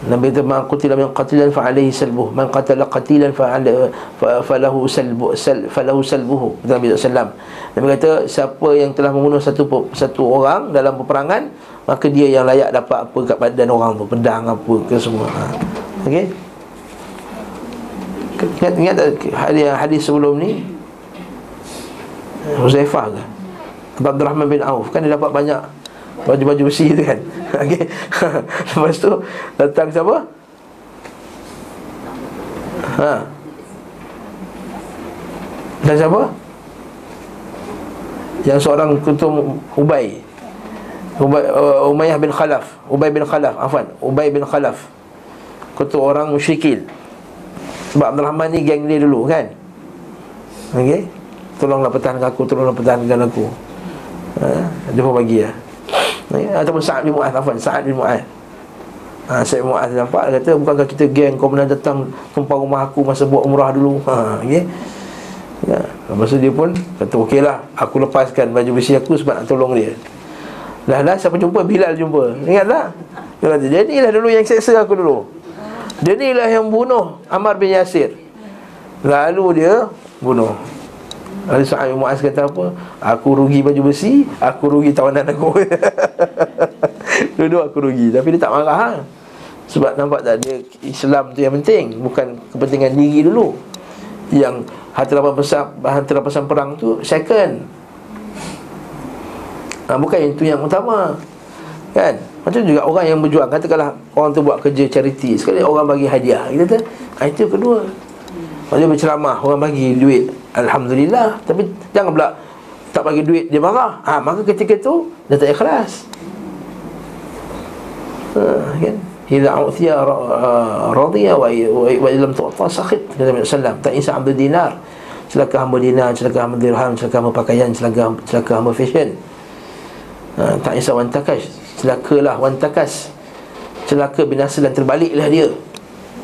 Nabi itu man qutila min qatilan fa alaihi salbuh. Man qatala qatilan fa falahu salbu sal falahu salbuhu. Nabi sallam Nabi kata siapa yang telah membunuh satu satu orang dalam peperangan maka dia yang layak dapat apa kat badan orang tu. Pedang apa ke semua. Ha. okey? Ingat ingat tak hadis hadis sebelum ni Huzaifah ke? Abdul Rahman bin Auf. Kan dia dapat banyak Baju-baju besi tu kan? Okey. Lepas tu Datang siapa? Ha. Dan siapa? Yang seorang ketua Ubay. Ubay uh, Umayyah bin Khalaf. Ubay bin Khalaf Afan Ubay bin Khalaf. Ketua orang musyrikin Sebab Abdul Rahman ni geng dia dulu kan? Okey Tolonglah pertahankan aku Tolonglah pertahankan aku. Ha, Dia pun bagi lah ya, Ataupun Sa'ad bin Mu'ad Afan Sa'ad bin Mu'ad ha, Sa'ad bin Mu'ad nampak Dia kata bukankah kita geng Kau pernah datang Tumpah rumah aku Masa buat umrah dulu? Ha, okay? ya. Lepas tu dia pun Kata okey lah Aku lepaskan baju besi aku Sebab nak tolong dia. Dah dah siapa jumpa? Bilal jumpa. Ingat tak? Dia kata dia ni lah dulu yang seksa aku dulu. Dia ni lah yang bunuh Ammar bin Yasir. Lalu dia Bunuh Ali Sa'ad bin Mu'az kata apa? Aku rugi baju besi, aku rugi tawanan aku. Dua-dua aku rugi. Tapi dia tak marah ha? Sebab nampak tak dia Islam tu yang penting, bukan kepentingan diri dulu. Yang harta rampasan harta rampasan perang tu second. Ha, bukan itu yang utama. Kan? Macam juga orang yang berjuang Katakanlah orang tu buat kerja charity Sekali orang bagi hadiah Kita kata, ha, itu kedua Maksudnya berceramah Orang bagi duit Alhamdulillah. Tapi jangan pula Tak bagi duit Dia marah. Ha, Maka ketika tu Dia tak ikhlas. Ha, kan? Iza u'thiyah radiyah wa ilam tu'ta sakhit Kata Nabi SAW Tak isa abdul dinar. Celaka hamba dinar Celaka hamba dirham Celaka hamba pakaian Celaka, celaka hamba fashion. Ha, Tak isa wan takas Celakalah wan takas Celaka binasa dan terbaliklah dia.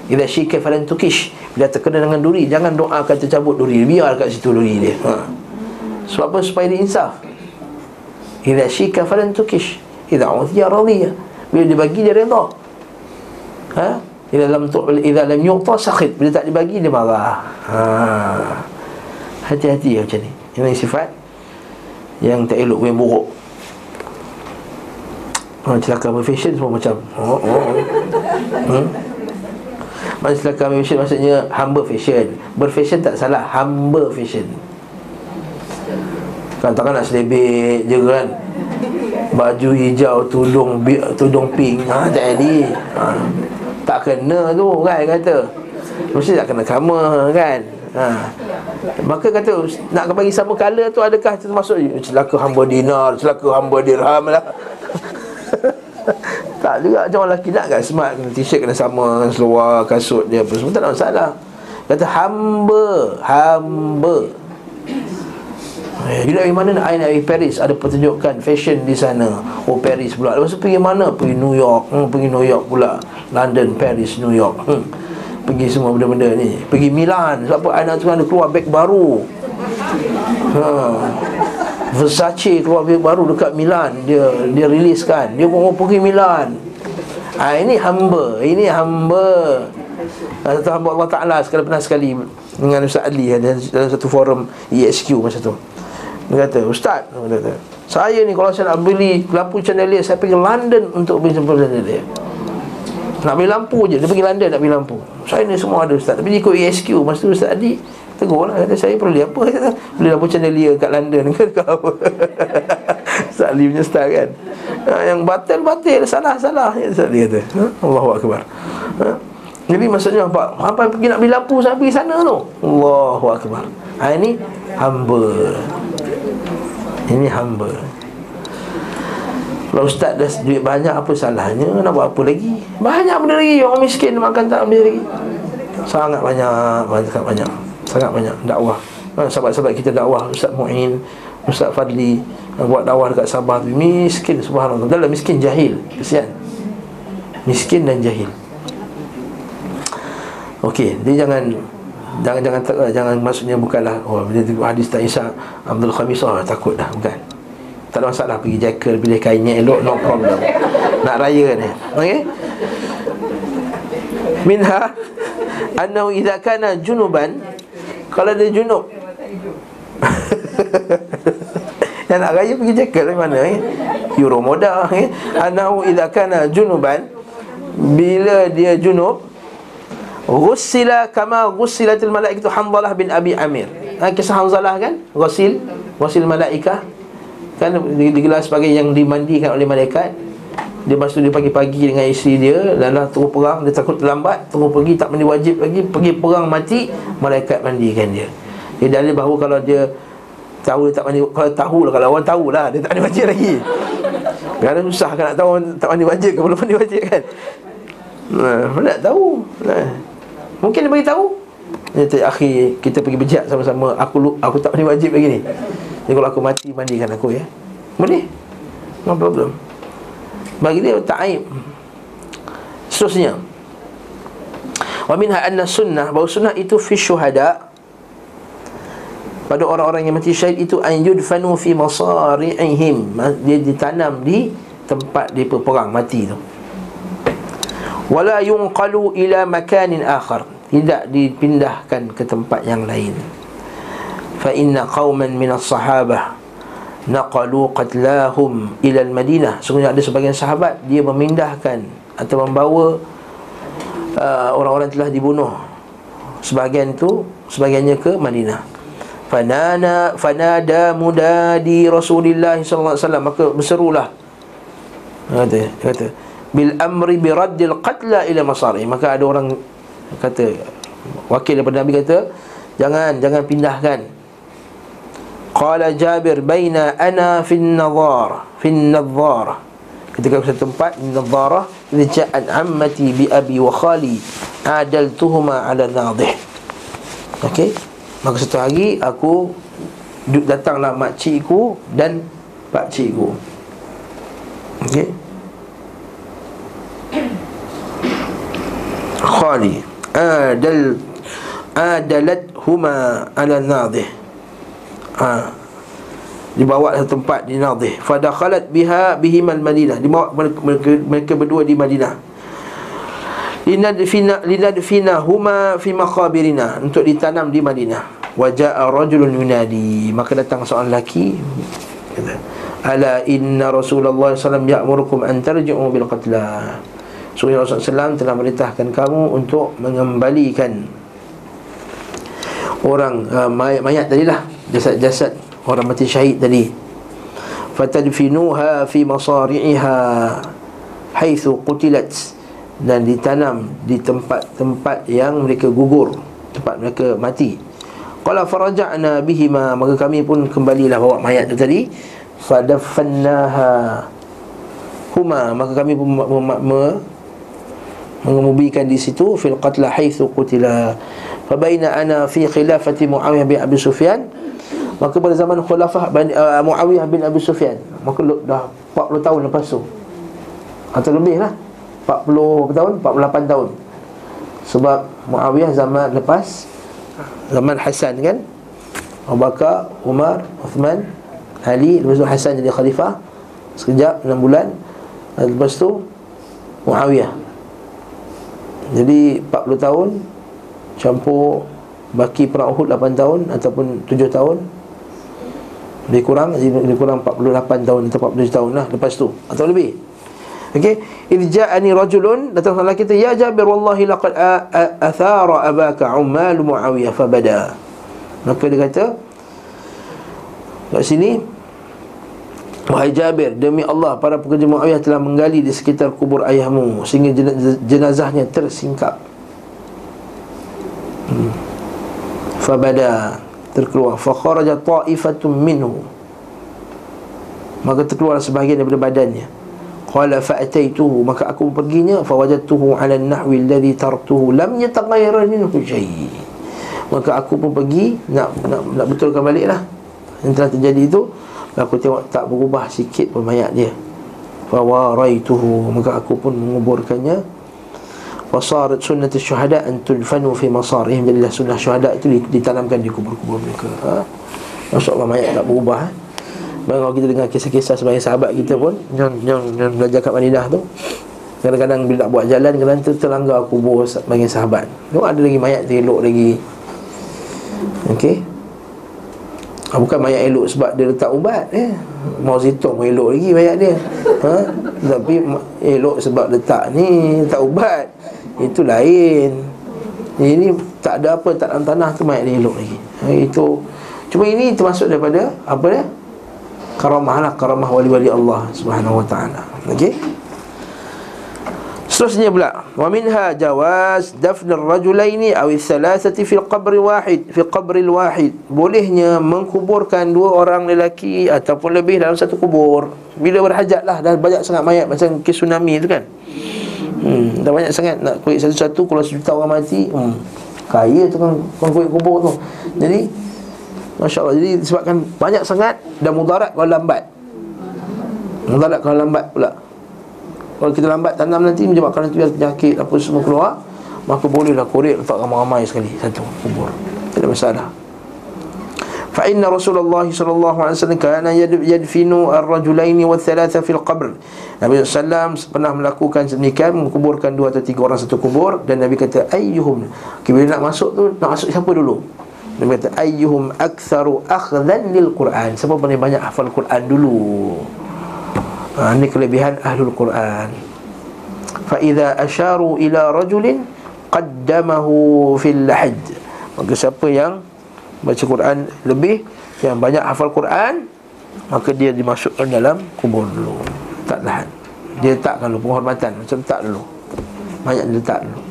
Iza syika falan tukish Bila terkena dengan duri Jangan doakan tercabut duri Biar kat situ duri dia ha. Sebab apa? Supaya dia insaf Iza syika falan tukish Iza uthiyah radiyah Bila dia bagi dia reda ha? Iza lam, tu, iza lam yuqta sakhit Bila tak dibagi dia marah ha. Hati-hati macam ni Ini sifat Yang tak elok Yang buruk Orang celaka fashion semua macam oh, oh, oh. Hmm? Maksudnya kami fashion maksudnya hamba fashion. Berfashion tak salah, hamba fashion. Kan takkan nak selebek je kan? Baju hijau, tudung tudung pink. Ha, Tak jadi. Ha, Tak kena tu kan kata. Mesti tak kena sama kan? Ha. Maka kata nak bagi sama color tu adakah termasuk celaka hamba dinar, celaka hamba dirham lah Smart juga Macam orang lelaki nak kan smart kena T-shirt kena sama Seluar kasut dia apa semua Tak ada masalah. Kata hamba Hamba. Eh, you nak pergi mana nak? I nak pergi Paris Ada pertunjukan fashion di sana. Oh Paris pula. Lepas tu pergi mana? Pergi New York. Hmm, Pergi New York pula. London, Paris, New York. Hmm. Pergi semua benda-benda ni. Pergi Milan. Sebab apa? I nak tengah keluar beg baru. Ha. Versace keluar beg baru dekat Milan. Dia dia riliskan. Dia pun pergi Milan ha, Ini hamba Ini hamba. Satu hamba Allah Ta'ala Sekali pernah sekali Dengan Ustaz Ali Dalam satu forum ESQ macam tu. Dia kata, Ustaz dia kata, Saya ni kalau saya nak beli lampu chandelier Saya pergi London untuk beli lampu chandelier Nak beli lampu je Dia pergi London nak beli lampu. Saya ni semua ada Ustaz. Tapi ikut ESQ Masa tu Ustaz Adi Tegur lah kata, Saya perlu apa? Beli lampu chandelier kat London. Apa Ustaz Ali punya style kan ha, Yang batal-batal Salah-salah Ustaz Ali kata ha? Allahu Akbar. Ha? Jadi maksudnya apa? Apa pergi nak beli lampu Saya pergi sana tu. Allahu Akbar. Ha, Ini hamba. Ini hamba. Kalau ustaz dah duit banyak Apa salahnya? Nak buat apa lagi? Banyak benda lagi. Orang miskin makan tak ambil lagi. Sangat banyak Sangat banyak. Sangat banyak dakwah. Ha, Sahabat-sahabat kita dakwah. Ustaz Mu'in Ustaz Fadli Buat dakwah dekat Sabah Miskin subhanallah. Dalam miskin jahil. Kesian. Miskin dan jahil. Okey, dia jangan jangan jangan jangan maksudnya bukanlah oh bila hadis tak Isa Abdul Khamis oh takut dah bukan. Tak ada masalah pergi jackal pilih kainnya elok no problem. Nak raya ni. Okey? Minha annahu idza kana junuban kalau dia junub yang nak raya pergi jackal di mana eh euro moda eh annahu idza kana junuban bila dia junub Ghussila kama ghussilatil malaikatu Hanzalah bin Abi Amir. Ha, kisah Hanzalah kan? Ghussil, ghussil malaikah. Kan digelar sebagai yang dimandikan oleh malaikat. Dia masuk dia pagi-pagi dengan isteri dia dan dah terus perang, dia takut terlambat, terus pergi tak mandi wajib lagi, pergi perang mati, malaikat mandikan dia. Dia dalil bahawa kalau dia tahu dia tak mandi kalau tahu lah kalau orang tahu lah dia tak mandi wajib lagi. Kadang susah kan nak tahu tak mandi wajib ke belum mandi wajib kan. Nah, nak tahu. Nah. Mungkin dia beritahu Dia kata, akhi, kita pergi bejak sama-sama Aku aku tak boleh wajib lagi ni Jadi kalau aku mati, mandikan aku ya Boleh No problem Bagi dia tak aib Seterusnya Wa minha anna sunnah Bahawa sunnah itu fi syuhada Pada orang-orang yang mati syahid itu An yudfanu fi masari'ihim. Dia ditanam di tempat dia perang mati tu. Wala yunqalu ila makanin akhar. Tidak dipindahkan ke tempat yang lain. Fa inna qauman min as-sahabah naqalu qatlahum ila al-madinah. Sungguhnya ada sebagian sahabat dia memindahkan atau membawa uh, orang-orang telah dibunuh. Sebagian tu sebagiannya ke Madinah fanana fanada mudadi Rasulullah sallallahu alaihi wasallam. Maka berserulah. Kata kata bil amri bi raddil qatla ila masari. Maka ada orang kata wakil daripada nabi kata jangan jangan pindahkan. Qala jabir baina ana fi an-nadhar fi an-nadhar ketika satu tempat di nadharah ja'at ammati bi abi wa khali adaltuhuma ala nadhih. Okey maka satu hari aku datanglah mak cikgu dan pak cikgu. Okey? Khali. Adal adalat huma ala nadih. Ha. Dibawa ke tempat di nadih. Fadakhalat biha bihim al madinah. Dibawa mereka, mereka berdua di madinah. Linadfina linadfina huma fi maqabirina. Untuk ditanam di madinah wajaa rajulun yunadi. Maka datang seorang lelaki. Ala inna rasulullah wasallam ya'murukum an tarji'u bil qatla. Suri Rasulullah SAW telah merintahkan kamu untuk mengembalikan orang uh, mayat, mayat tadi lah jasad-jasad orang mati syahid tadi. Fatadfinuha fi masari'iha haitsu qutilat. Dan ditanam di tempat-tempat yang mereka gugur tempat mereka mati qala faraja'na bihima maka kami pun kembalilah bawa mayat tu tadi. Fadafannaha huma maka kami pun me- me- me- mengemubikan di situ fil qatla haitsu qutila. Fa baina ana fi khilafati muawiyah bin abi sufyan. Maka pada zaman khulafah uh, muawiyah bin abi sufyan maka dah 40 tahun lepas tu. Atau lebih lah. 40 berapa tahun 48 tahun. Sebab muawiyah zaman lepas zaman Hasan kan? Abu Bakar, Umar, Uthman, Ali Lepas tu Hasan jadi khalifah. Sekejap, 6 bulan. Lepas tu Muawiyah. Jadi 40 tahun Campur Baki perang Uhud 8 tahun Ataupun 7 tahun. Lebih kurang Lebih kurang 48 tahun Atau 47 tahun lah Lepas tu Atau lebih. Okey, irja'ani rajulun datang salah kita ya Jabir wallahi laqad athara abaka ummal Muawiyah fabada. Maka dia kata kat sini Wahai Jabir, demi Allah para pekerja Muawiyah telah menggali di sekitar kubur ayahmu sehingga jenaz- jenazahnya tersingkap. Hmm. Fabada terkeluar fa kharaja ta'ifatun minhu. Maka terkeluar sebahagian daripada badannya. Qala fa'ataituhu maka aku perginya fa wajadtuhu 'ala an-nahwi alladhi taraktuhu lam yataghayyar minhu shay. Maka aku pun pergi nak nak, nak betulkan baliklah yang telah terjadi itu aku tengok tak berubah sikit pun mayat dia. Fa waraituhu maka aku pun menguburkannya. Fasarat sunnat syuhada an tudfanu fi masarihim Jadilah sunnah syuhada itu ditanamkan di kubur-kubur mereka ha? Masya Allah mayat tak berubah ha? Kalau kita dengar kisah-kisah sebagai sahabat kita pun yang, yang, yang belajar kat Madinah tu Kadang-kadang bila nak buat jalan Kadang tu terlanggar kubur sebagai sahabat. Tu ada lagi mayat tu elok lagi. Okey? Ha, Bukan mayat elok sebab dia letak ubat eh. Mau zitong elok lagi mayat dia. Ha? Tapi elok sebab letak ni Letak ubat. Itu lain. Ini tak ada apa Tak dalam tanah tu mayat dia elok lagi. Ha, Itu. Cuma ini termasuk daripada Apa dia karamah lah karamah wali-wali Allah Subhanahu wa taala. Okey. Seterusnya pula wa minha jawaz dafn ar-rajulaini aw ats-thalathati fi al-qabr wahid fi qabr wahid bolehnya mengkuburkan dua orang lelaki ataupun lebih dalam satu kubur bila berhajat lah dah banyak sangat mayat macam kes tsunami tu kan hmm, dah banyak sangat nak kulit satu-satu kalau sejuta orang mati hmm, kaya tu kan kulit kubur tu jadi Masya Allah Jadi disebabkan banyak sangat Dan mudarat kalau lambat Mudarat kalau lambat pula Kalau kita lambat tanam nanti Menyebabkan nanti biar penyakit Apa semua keluar Maka bolehlah korek Letak ramai-ramai sekali Satu kubur Tak ada masalah فإن رسول الله صلى الله عليه وسلم كان يدفن الرجلين والثلاثة في القبر Nabi SAW pernah melakukan sedemikian Menguburkan dua atau tiga orang satu kubur Dan Nabi kata Ayyuhum okay, Bila nak masuk tu Nak masuk siapa dulu Dia kata ayyuhum aktsaru akhdhan lil Quran. Siapa paling banyak hafal Quran dulu? Ha, ini kelebihan ahlul Quran. Fa idza asharu ila rajulin qaddamahu fil lahj. Maka siapa yang baca Quran lebih yang banyak hafal Quran maka dia dimasukkan dalam kubur dulu. Tak lahan. Dia letakkan dulu penghormatan macam tak dulu. Banyak letak dulu.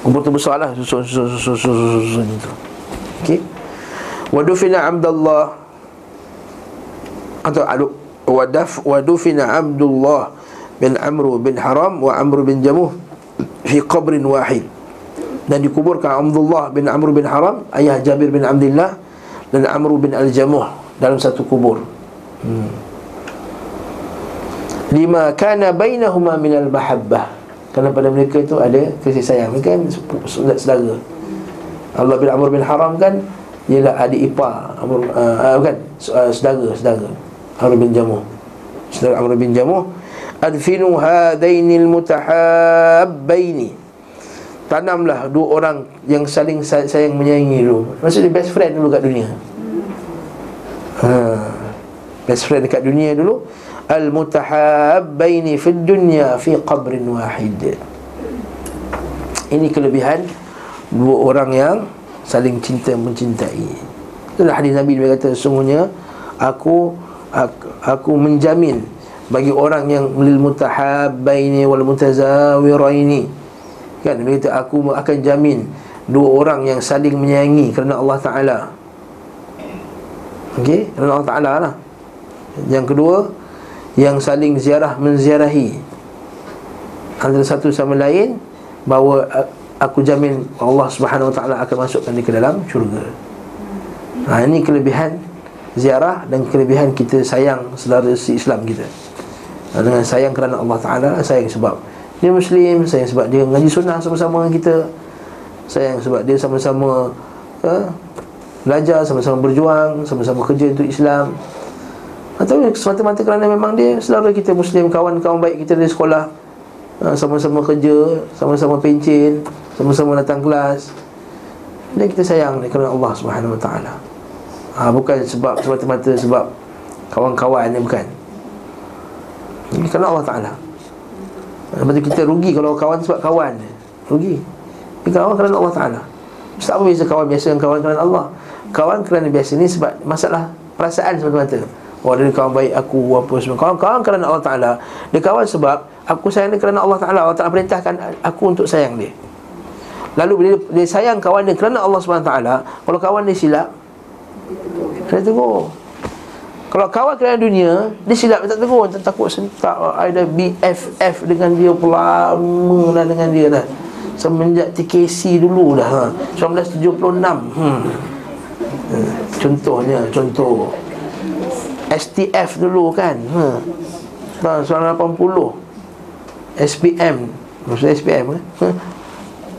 Tu besar lah Susun, susun, susun, susun, susun, susun itu Okey. Wadufina Abdullah. Atau adu Wadaf Wadufina Abdullah bin Amru bin Haram wa Amru bin Jamuh fi qabrin wahid. Dan dikuburkan Abdullah bin Amr bin Haram ayah Jabir bin Abdullah dan Amr bin Al-Jamuh dalam satu kubur. Hmm. lima kana bainahuma min al-mahabbah kerana pada mereka itu ada kasih sayang. Mereka kan saudara Allah bin Amr bin Haram kan ialah adik ipar Amr uh, uh, saudara saudara Amr bin Jamuh. Saudara Amr bin Jamuh. Adfinu hadainil mutahabbaini. Tanamlah dua orang yang saling sayang menyayangi dulu. Maksudnya best friend dulu kat dunia. Ha. best friend dekat dunia dulu al mutahabbaini fid dunya fi qabrin wahid. Ini kelebihan dua orang yang saling cinta mencintai. Itulah hadis Nabi dia kata sesungguhnya aku aku, aku menjamin bagi orang yang lil mutahabbaini wal mutazawiraini. Kan? Dia kata aku akan jamin dua orang yang saling menyayangi kerana Allah Taala. Okey? Kerana Allah Taala lah. Yang kedua Yang saling ziarah menziarahi. Antara satu sama lain Bahawa aku jamin Allah subhanahu wa ta'ala akan masukkan dia ke dalam syurga. Ha, Ini kelebihan ziarah dan kelebihan kita sayang saudara si Islam kita. Ha, Dengan sayang kerana Allah ta'ala Sayang sebab dia Muslim Sayang sebab dia ngaji sunnah sama-sama dengan kita Sayang sebab dia sama-sama ha, Belajar, sama-sama berjuang Sama-sama kerja untuk Islam atau semata-mata kerana memang dia saudara kita Muslim, kawan-kawan baik kita dari sekolah. Ha, Sama-sama kerja, sama-sama pencin Sama-sama datang kelas. Dan kita sayang dia kerana Allah SWT ha, Bukan sebab semata-mata sebab kawan-kawan ni bukan. Ini kerana Allah Ta'ala. Lepas tu kita rugi kalau kawan sebab kawan. Rugi. Ini kawan kerana Allah Ta'ala. Ustaz apa biasa kawan biasa dengan kawan kerana Allah? Kawan kerana biasa ni sebab masalah perasaan semata-mata Oh dia kawan baik aku apa semua. Kawan-kawan kerana Allah Ta'ala. Dia kawan sebab Aku sayang dia kerana Allah Ta'ala. Allah Ta'ala perintahkan aku untuk sayang dia. Lalu bila dia sayang kawan dia kerana Allah SWT Kalau kawan dia silap Dia tegur. Kalau kawan kerana dunia Dia silap, dia tak tegur. Dia takut sentak Ada BFF dengan dia Lama dah dengan dia dah. Semenjak TKC dulu dah ha. 1976 hmm. hmm. Contohnya Contoh STF dulu kan? Ha. Tahun 1980 SPM Maksudnya SPM kan ha.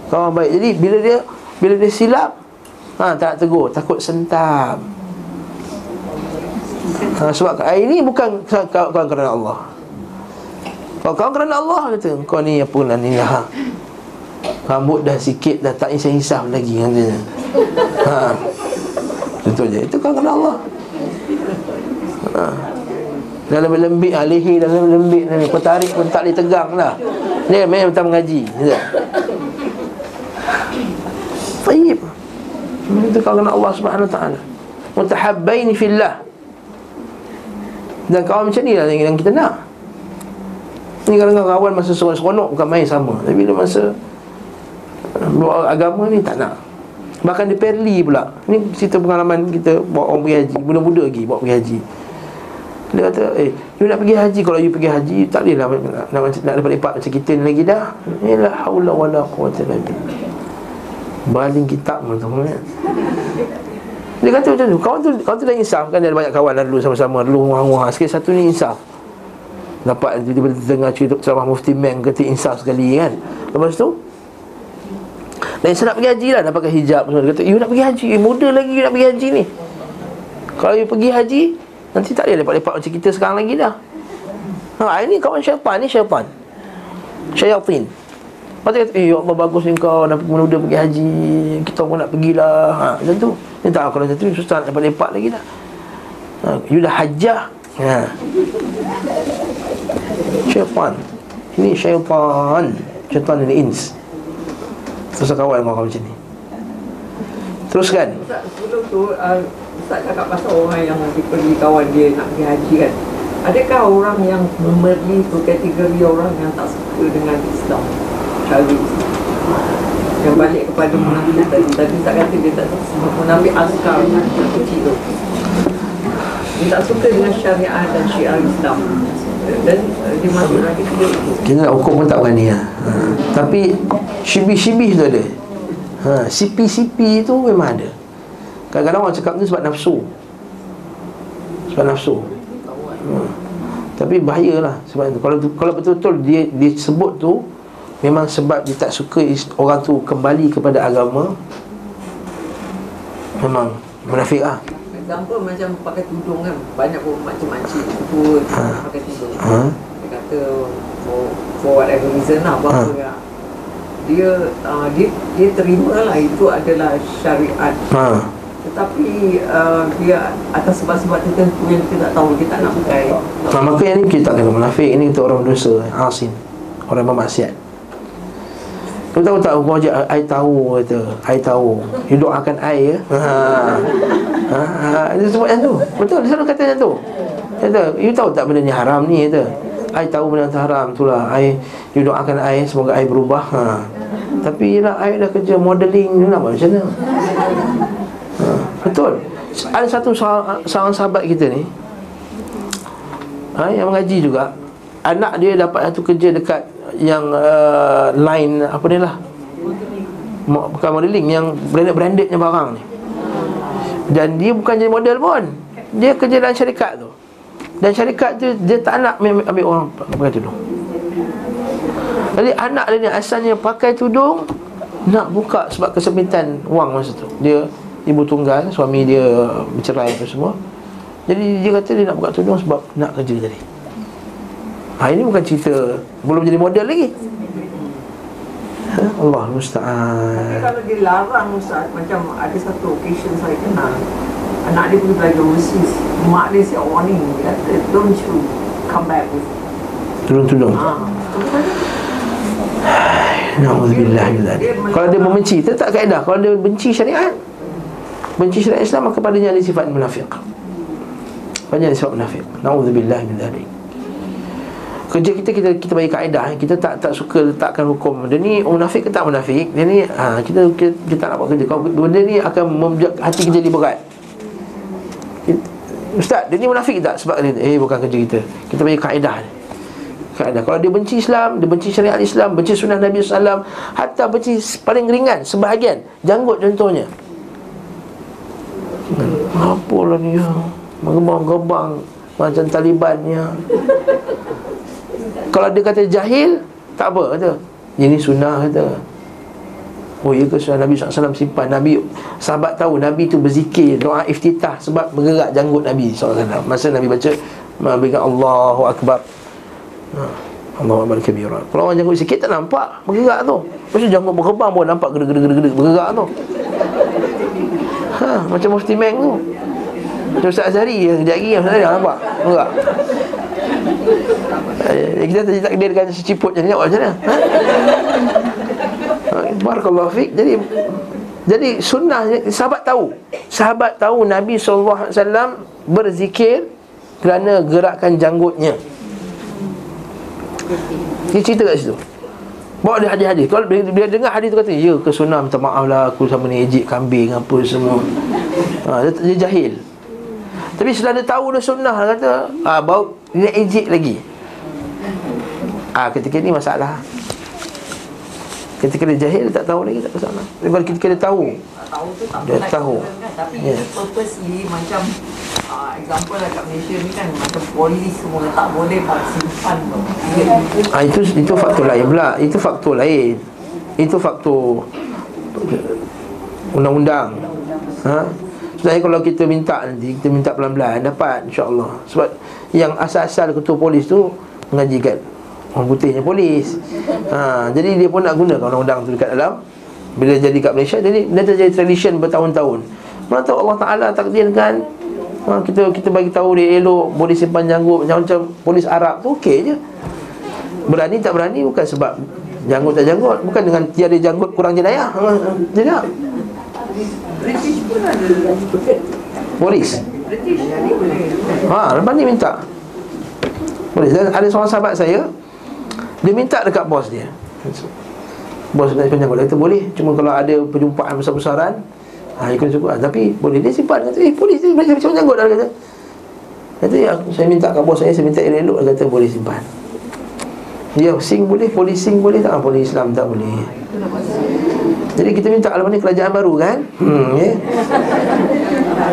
Kawan baik. Jadi bila dia Bila dia silap ha, Tak tegur. Takut sentam. Ha, Sebab ini bukan Kawan kerana Allah. Kalau kawan kerana Allah kata Kau ni apa lah ni ha. Rambut dah sikit Dah tak insaf-insaf lagi katanya. Ha. Je. Itu kawan kerana Allah ha. Dalam lembik ha, Leher dalam lembik ni. Kau tarik pun tak boleh tegang lah. Ni memang tak mengaji Tayyib Itu kawan Allah ta'ala. Mutahabbaini fillah. Dan kawan macam ni lah yang kita nak. Ni kadang-kadang kawan masa seronok bukan main sama. Tapi bila masa Luar agama ni tak nak. Bahkan dia perli pula. Ni cerita pengalaman kita Bawa orang pergi haji Muda-muda lagi bawa pergi haji dia kata, eh, you nak pergi haji? Kalau you pergi haji, tak boleh lah Nak, nak, nak dapat lipat macam kita ni lagi dah. Eh la hawla wa la quwata Baling kitab tu kan? Dia kata macam tu Kawan tu, kawan tu dah insaf kan? Dia ada banyak kawan lah dulu sama-sama Dulu wah-wah Sekali satu ni insaf. Dapat tiba-tiba dengar cerita ceramah Mufti Meng Kata insaf sekali kan? Lepas tu Dan saya nak pergi haji lah Nak pakai hijab. Dia kata, you nak pergi haji? Eh muda lagi you nak pergi haji ni. Kalau you pergi haji Nanti tak ada lepak-lepak macam kita sekarang lagi dah. Ha, ini kawan syaitan ni syaitan Syaitan Lepas tu kata, eh ya Allah bagus ni kau Nak muda pergi haji. Kita pun nak pergilah. Ha, Macam tu. Ni tak kalau macam tu Susah nak lepak-lepak lagi dah. Ha, You dah hajah ha. Syaitan Ini syaitan Syaitan ni ins. Terus kawan kau macam ni. Teruskan. Sebelum tu uh, Ustaz cakap pasal orang yang pergi kawan dia nak pergi haji kan. Adakah orang yang memerli tu kategori orang yang tak suka dengan Islam? Cara Yang balik kepada munafik tadi. Tadi tak kata dia tak suka munafik askar yang kecil tu. Dia tak suka dengan syariat dan syiar Islam. Dan uh, dia masuk lagi hukum pun tak berani ha. ha. Tapi Shibih-shibih tu ada. Ha. Sipi-sipi tu memang ada Kadang-kadang orang cakap tu sebab nafsu Sebab nafsu hmm. Tapi bahayalah sebab itu. Kalau kalau betul-betul dia dia sebut tu memang sebab dia tak suka orang tu kembali kepada agama memang munafik ah. Example macam pakai tudung kan Banyak pun macam-macam Pun ha. pakai tudung ha. Dia kata For, for whatever reason lah Apa ha. lah dia, uh, dia dia terima lah itu adalah syariat ha. Tetapi uh, dia atas sebab-sebab tertentu yang kita tak tahu, kita tak nak pakai. Nah, maka yang ni kita tak kena munafik, ini kita orang berdosa, asin. Orang bermaksiat. Kau tahu tak Kau ajak I tahu kata I tahu You doakan I ya ha. Ha. ha. Dia sebut yang tu Betul dia selalu kata yang tu Kata You tahu tak benda ni haram ni kata I tahu benda tu haram Itulah I You doakan I Semoga I berubah ha. Tapi lah I dah kerja modeling ni Nak buat macam mana Betul. Ada satu seorang sahabat kita ni ha, Yang mengaji juga Anak dia dapat satu kerja dekat Yang uh, line Apa ni lah. Bukan modeling Yang branded-brandednya barang ni. Dan dia bukan jadi model pun. Dia kerja dalam syarikat tu. Dan syarikat tu Dia tak nak ambil, ambil orang pakai tudung Jadi anak dia ni asalnya pakai tudung Nak buka sebab kesempitan wang masa tu. Dia ibu tunggal Suami dia bercerai apa semua Jadi dia kata dia nak buka tudung sebab nak kerja tadi Ha, ini bukan cerita Belum jadi model lagi ha, Allah Tapi musta'an kalau dia larang Ustaz Macam ada satu occasion saya kenal Anak dia pergi belajar overseas Mak dia siap warning Dia kata don't you come back with Turun tudung ha. Na'udzubillah min dzalik. Kalau dia membenci, itu tak kaedah. Kalau dia benci syariat, benci syariat Islam maka padanya ada sifat munafik. Padanya ada sifat munafik. Na'udzubillah min dzalik. Kerja kita kita kita bagi kaedah kita tak tak suka letakkan hukum. Dia ni munafik ke tak munafik? Dia ni ha, kita, kita kita tak nak buat kerja. Benda ni akan membuat hati kita jadi berat. Ustaz, dia ni munafik tak? Sebab dia, eh bukan kerja kita. Kita bagi kaedah ni kaedah. Kalau dia benci Islam, dia benci syariat Islam, benci sunnah Nabi SAW, hatta benci paling ringan, sebahagian, janggut contohnya. Apalah ni ya? Mengebang-gebang macam Talibannya. Kalau dia kata jahil, tak apa kata. Ini sunnah kata. Oh ya ke sunnah Nabi SAW simpan Nabi Sahabat tahu Nabi tu berzikir Doa iftitah Sebab bergerak janggut Nabi SAW Masa Nabi baca Berikan Allahu Akbar Ha. Allah Akbar kabira. Kalau orang janggut sikit tak nampak bergerak tu. Mesti janggut berkembang pun nampak gede-gede bergerak tu. Macam Mufti Meng tu. Macam Ustaz Azhari yang kejap lagi Ustaz Azhari nampak bergerak. Eh, kita tak takdirkan seciput macam ni macam mana? Ha? Barakallahu fiik. Jadi jadi sunnah sahabat tahu. Sahabat tahu Nabi SAW berzikir kerana gerakan janggutnya. Dia cerita kat situ Bawa dia hadis-hadis. Kalau dia, dia dengar hadis tu kata Ya ke sunnah minta maaf lah Aku sama ni ejik kambing apa semua. Ha, dia, dia jahil. Tapi setelah dia tahu dia sunnah dia Kata ah, Bawa dia ejik lagi. Ah, Ketika ni masalah. Ketika dia jahil dia tak tahu lagi tak masalah Tapi ketika dia tahu tahu tu tak Dia nak tahu. kan. Tapi Ya. yeah. purposely macam uh, example lah kat Malaysia ni kan macam polis semua tak boleh pak simpan tu. Dia- Ah itu itu faktor lain pula. Itu faktor lain. Itu faktor undang-undang. Ha? Sebenarnya kalau kita minta nanti kita minta pelan-pelan dapat insya-Allah. Sebab yang asal-asal ketua polis tu mengaji kat orang putihnya polis. Ha, jadi dia pun nak gunakan undang-undang tu dekat dalam bila jadi kat Malaysia jadi dia terjadi tradition bertahun-tahun. Mana tahu Allah Taala takdirkan ha, kita kita bagi tahu dia elok boleh simpan janggut macam-macam polis Arab tu okey je. Berani tak berani bukan sebab janggut tak janggut Bukan dengan tiada janggut kurang jenayah Ha, Tidak ada Polis. Ha, lepas ni minta Polis Dan ada seorang sahabat saya Dia minta dekat bos dia Bos dia janggut Dia kata boleh? Cuma kalau ada perjumpaan besar-besaran Ha, ikut cukup. Tapi boleh dia simpan. Kata eh polis dia macam macam janggut Dia kata. Kata ya, saya minta kat bos saya Saya minta elok Dia kata boleh simpan. Ya, sing boleh, polis sing boleh tak? Ah, Polis Islam tak boleh. Jadi kita minta Lepas ni kerajaan baru kan? Hmm, ya. Ha,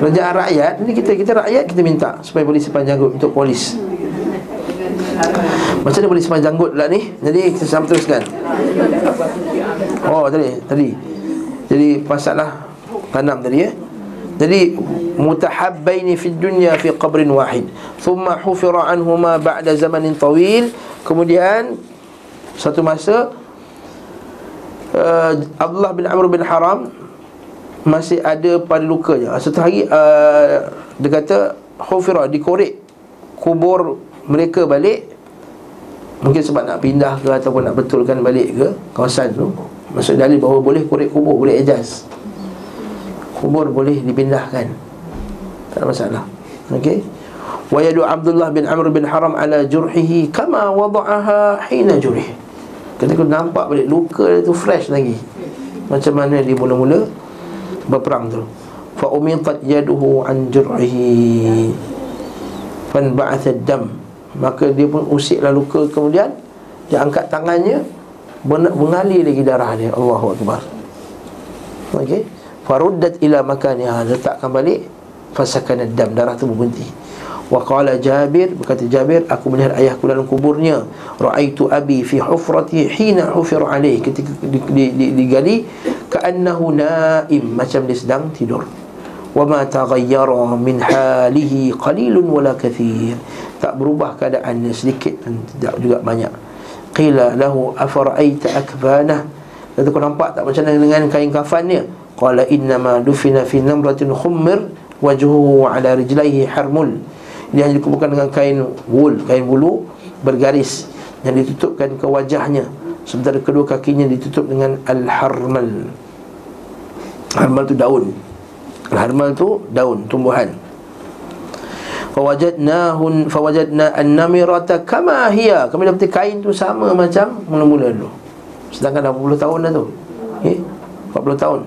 Kerajaan rakyat. Jadi kita kita rakyat kita minta Supaya boleh simpan janggut untuk polis Macam mana boleh simpan janggut pula ni? Jadi kita sama teruskan. Oh tadi Tadi. Jadi masalah Tanam tadi ya. Jadi mutahabbaini fid dunya fi qabrin wahid. Thumma hufira anhuma ba'da zamanin tawil. Kemudian satu masa uh, Abdullah bin Amr bin Haram masih ada pada lukanya. Satu hari uh, dia kata hufira dikorek kubur mereka balik mungkin sebab nak pindah ke ataupun nak betulkan balik ke kawasan tu maksud dalil bahawa boleh korek kubur boleh ejaz kubur boleh dipindahkan. Tak ada masalah. Okey. Wa yadu Abdullah bin Amr bin Haram ala jurhihi kama wada'aha hina jurih. Ketika nampak balik luka dia tu fresh lagi. Macam mana dia mula-mula berperang tu. Fa umitat yaduhu an jurhihi. Fan ba'atha dam maka dia pun usiklah luka kemudian dia angkat tangannya mengalir lagi darah dia. Allahu akbar. Okey. Faruddat ila makaniha letakkan balik fasakana dam darah tu berhenti. Wa qala jabir berkata jabir aku melihat ayahku dalam kuburnya. Raaitu abi fi hufrati hina hufir alaih. Ketika digali ka'annahu naim. Macam dia sedang tidur. Wa ma taghayyara min halihi qalilun wala kathir tak berubah keadaannya sedikit dan tidak juga banyak. Qila lahu afara'aita akbanah kata kau nampak tak macam dengan kain kafannya? Qala inna ma dufina fi namratin khummir wajhuhu ala rijlaihi harmul. Dia hanya dikuburkan dengan kain wool kain bulu bergaris yang ditutupkan ke wajahnya. Sementara kedua kakinya ditutup dengan al-harmal. Harmal tu daun. Al-harmal tu daun tumbuhan fawajadnahun fawajadna an-namirata kama hiya. Kami dapat kain tu sama macam mula-mula dulu. Sedangkan dah 40 tahun dah tu. Okay? 40 tahun.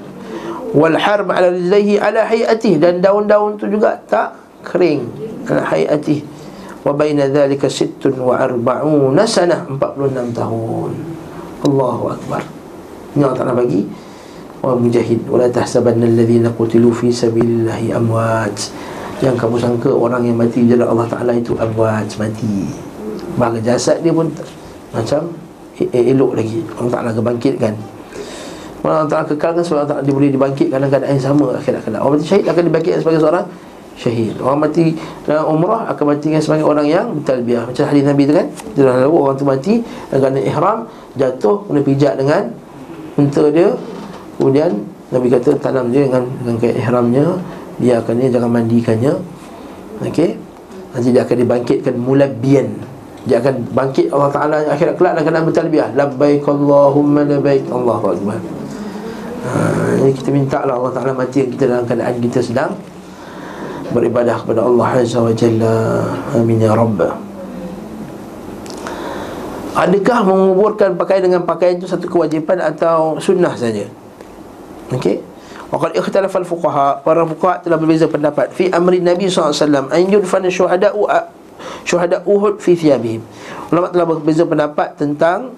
Wal harb ala rijlaihi ala hayatihi dan daun-daun tu juga tak kering. Ala hayati wa baina dhalika sittun wa arba'una sanah. 46 tahun. Allahu akbar. Ini Allah Ta'ala bagi. Orang mujahid. Wala tahsabanna alladhina qutilu fi sabilillahi amwat yang kamu sangka orang yang mati jalan Allah Ta'ala itu amwat mati. Bahkan jasad dia pun macam elok lagi. Allah Ta'ala kebangkitkan Allah Ta'ala kekalkan sebab Allah Ta'ala dia boleh dibangkitkan dalam keadaan yang sama akhirat kelak orang mati syahid akan dibangkitkan sebagai seorang syahid. Orang mati dalam umrah akan matikan sebagai orang yang bertalbiah Macam hadis Nabi tu kan? Dalam lalu orang tu mati dengan ihram Jatuh kena pijak dengan unta dia. Kemudian Nabi kata tanam dia dengan, dengan ihramnya Biarkan dia jangan mandikannya. Okey Nanti dia akan dibangkitkan mulabian Dia akan bangkit Allah Ta'ala akhirat kelak dan kena bertalbiah Labbaik Allahumma labbaik. Allahu Akbar. Ha, Jadi kita minta lah Allah Ta'ala mati kita dalam keadaan kita sedang beribadah kepada Allah Azza wa Jalla. Amin ya rabb. Adakah menguburkan pakaian dengan pakaian itu satu kewajipan atau sunnah saja? Okey Waqad ikhtalafa al-fuqaha Para fuqaha telah berbeza pendapat. Fi amri Nabi SAW An yudfana syuhada'u Syuhada' Uhud fi thiyabihim. Ulama telah berbeza pendapat tentang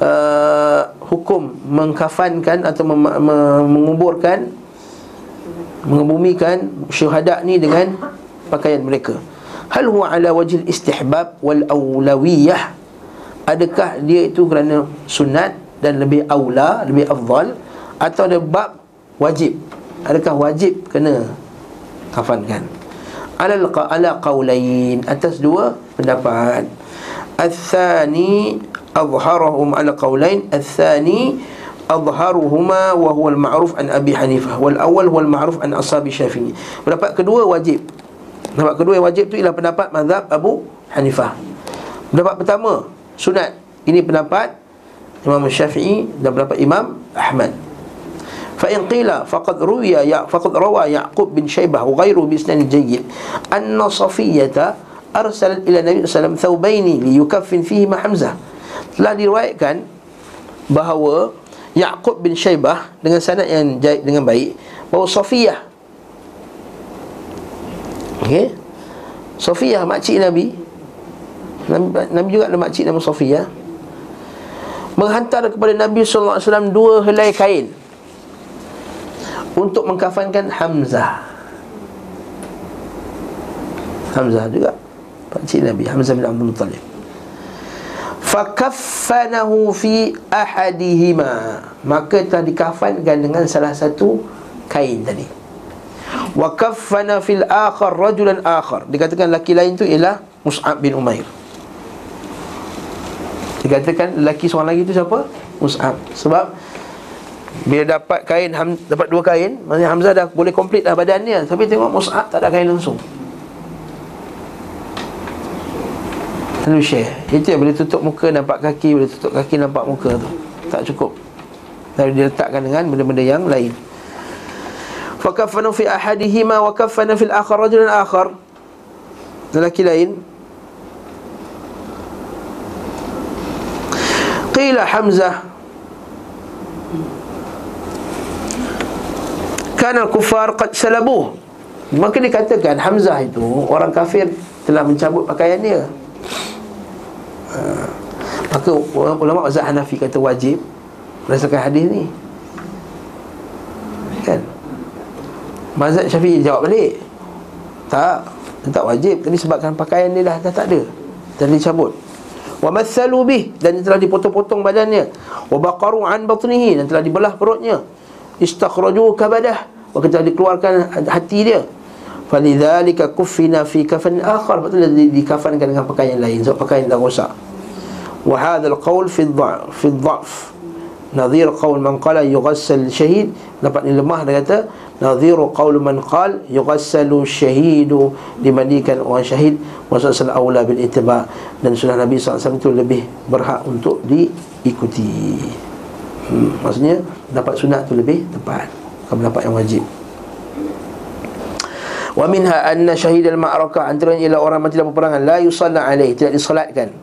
uh, Hukum Mengkafankan Atau mem- mem- menguburkan mengebumikan syuhada ni dengan pakaian mereka. Hal huwa ala wajil istihbab wal awlawiyah? Adakah dia itu kerana sunat dan lebih aula lebih afdal? Atau ada bab wajib. Adakah wajib kena kafankan alal ala qawlain. Atas dua pendapat. Al-thani Azharahum ala qawlain. Al-thani قولين الثاني أظهرهما an Abi Hanifah. أبي awal والأول al-ma'ruf an أصحاب syafi'i. pendapat kedua wajib. Pendapat kedua yang wajib tu ialah pendapat mazhab Abu Hanifah pendapat pertama sunat. Ini pendapat Imam Syafi'i dan pendapat Imam Ahmad. Fa in qila faqad ruwiya ya faqad rawa Yaqub bin Shaybah wa ghayruhu bi isnad jayyid anna Safiyyah arsalat ila Nabi sallallahu alaihi wasallam thawbaini liyukaffin fihi ma Hamzah. Telah diriwayatkan bahawa Yaqub bin Syaibah dengan sanad yang jahit dengan baik bahawa Safiyah Okey. Safiyah makcik Nabi Nabi, Nabi juga ada makcik nama Safiyah menghantar kepada Nabi wasallam dua helai kain untuk mengkafankan Hamzah. Hamzah juga. Pakcik Nabi Hamzah bin Abdul Muttalib. Fakaffanahu fi ahadihima. Maka telah dikafankan dengan salah satu kain tadi. Wa kaffana fil akhar rajulan akhar. Dikatakan laki lain tu ialah Mus'ab bin Umair. Dikatakan laki seorang lagi tu siapa? Mus'ab. Sebab bila dapat kain dapat dua kain maksudnya Hamzah dah boleh komplit dah badannya tapi tengok Mus'ab tak ada kain langsung. Lalu share Itu yang boleh tutup muka nampak kaki Boleh tutup kaki nampak muka tu. Tak cukup. Lalu dia letakkan dengan benda-benda yang lain. Fakafanu fi ahadihima Wa kafana fil akhar rajulan akhar. Lelaki lain. Qila Hamzah Kana al-kufar qad salabuh. Maka dikatakan Hamzah itu Orang kafir telah mencabut pakaian dia. Ha. Maka ulama mazhab Hanafi kata wajib Berdasarkan hadis ni. Kan? Mazhab Syafi'i jawab balik. Tak Tak wajib. Tapi sebabkan pakaian dia dah, dah tak ada. Dan dicabut Wa mathalu bih. Dan telah dipotong-potong badannya. Wa baqaru an batnihi. Dan telah dibelah perutnya. Istakhraju kabadah Maka telah dikeluarkan hati dia. Falidhalika kuffina fi kafan akhar. Sebab itulah dikafankan dengan pakaian yang lain. Sebab pakaian dah rosak. Wahadhal qawl fi dha'f Nadhir qawl man qala yughassal syahid Dapat ni lemah dia kata Nadhir qawl man qal yugassalu syahidu Dimandikan orang syahid Masa asal awla bin Dan sunnah Nabi SAW itu lebih berhak untuk diikuti. Hmm. Maksudnya dapat sunnah itu lebih tepat dapat yang wajib. Wa minha anna syahid al-ma'rakah antara ialah orang mati dalam peperangan la yusalla alaih tidak disolatkan.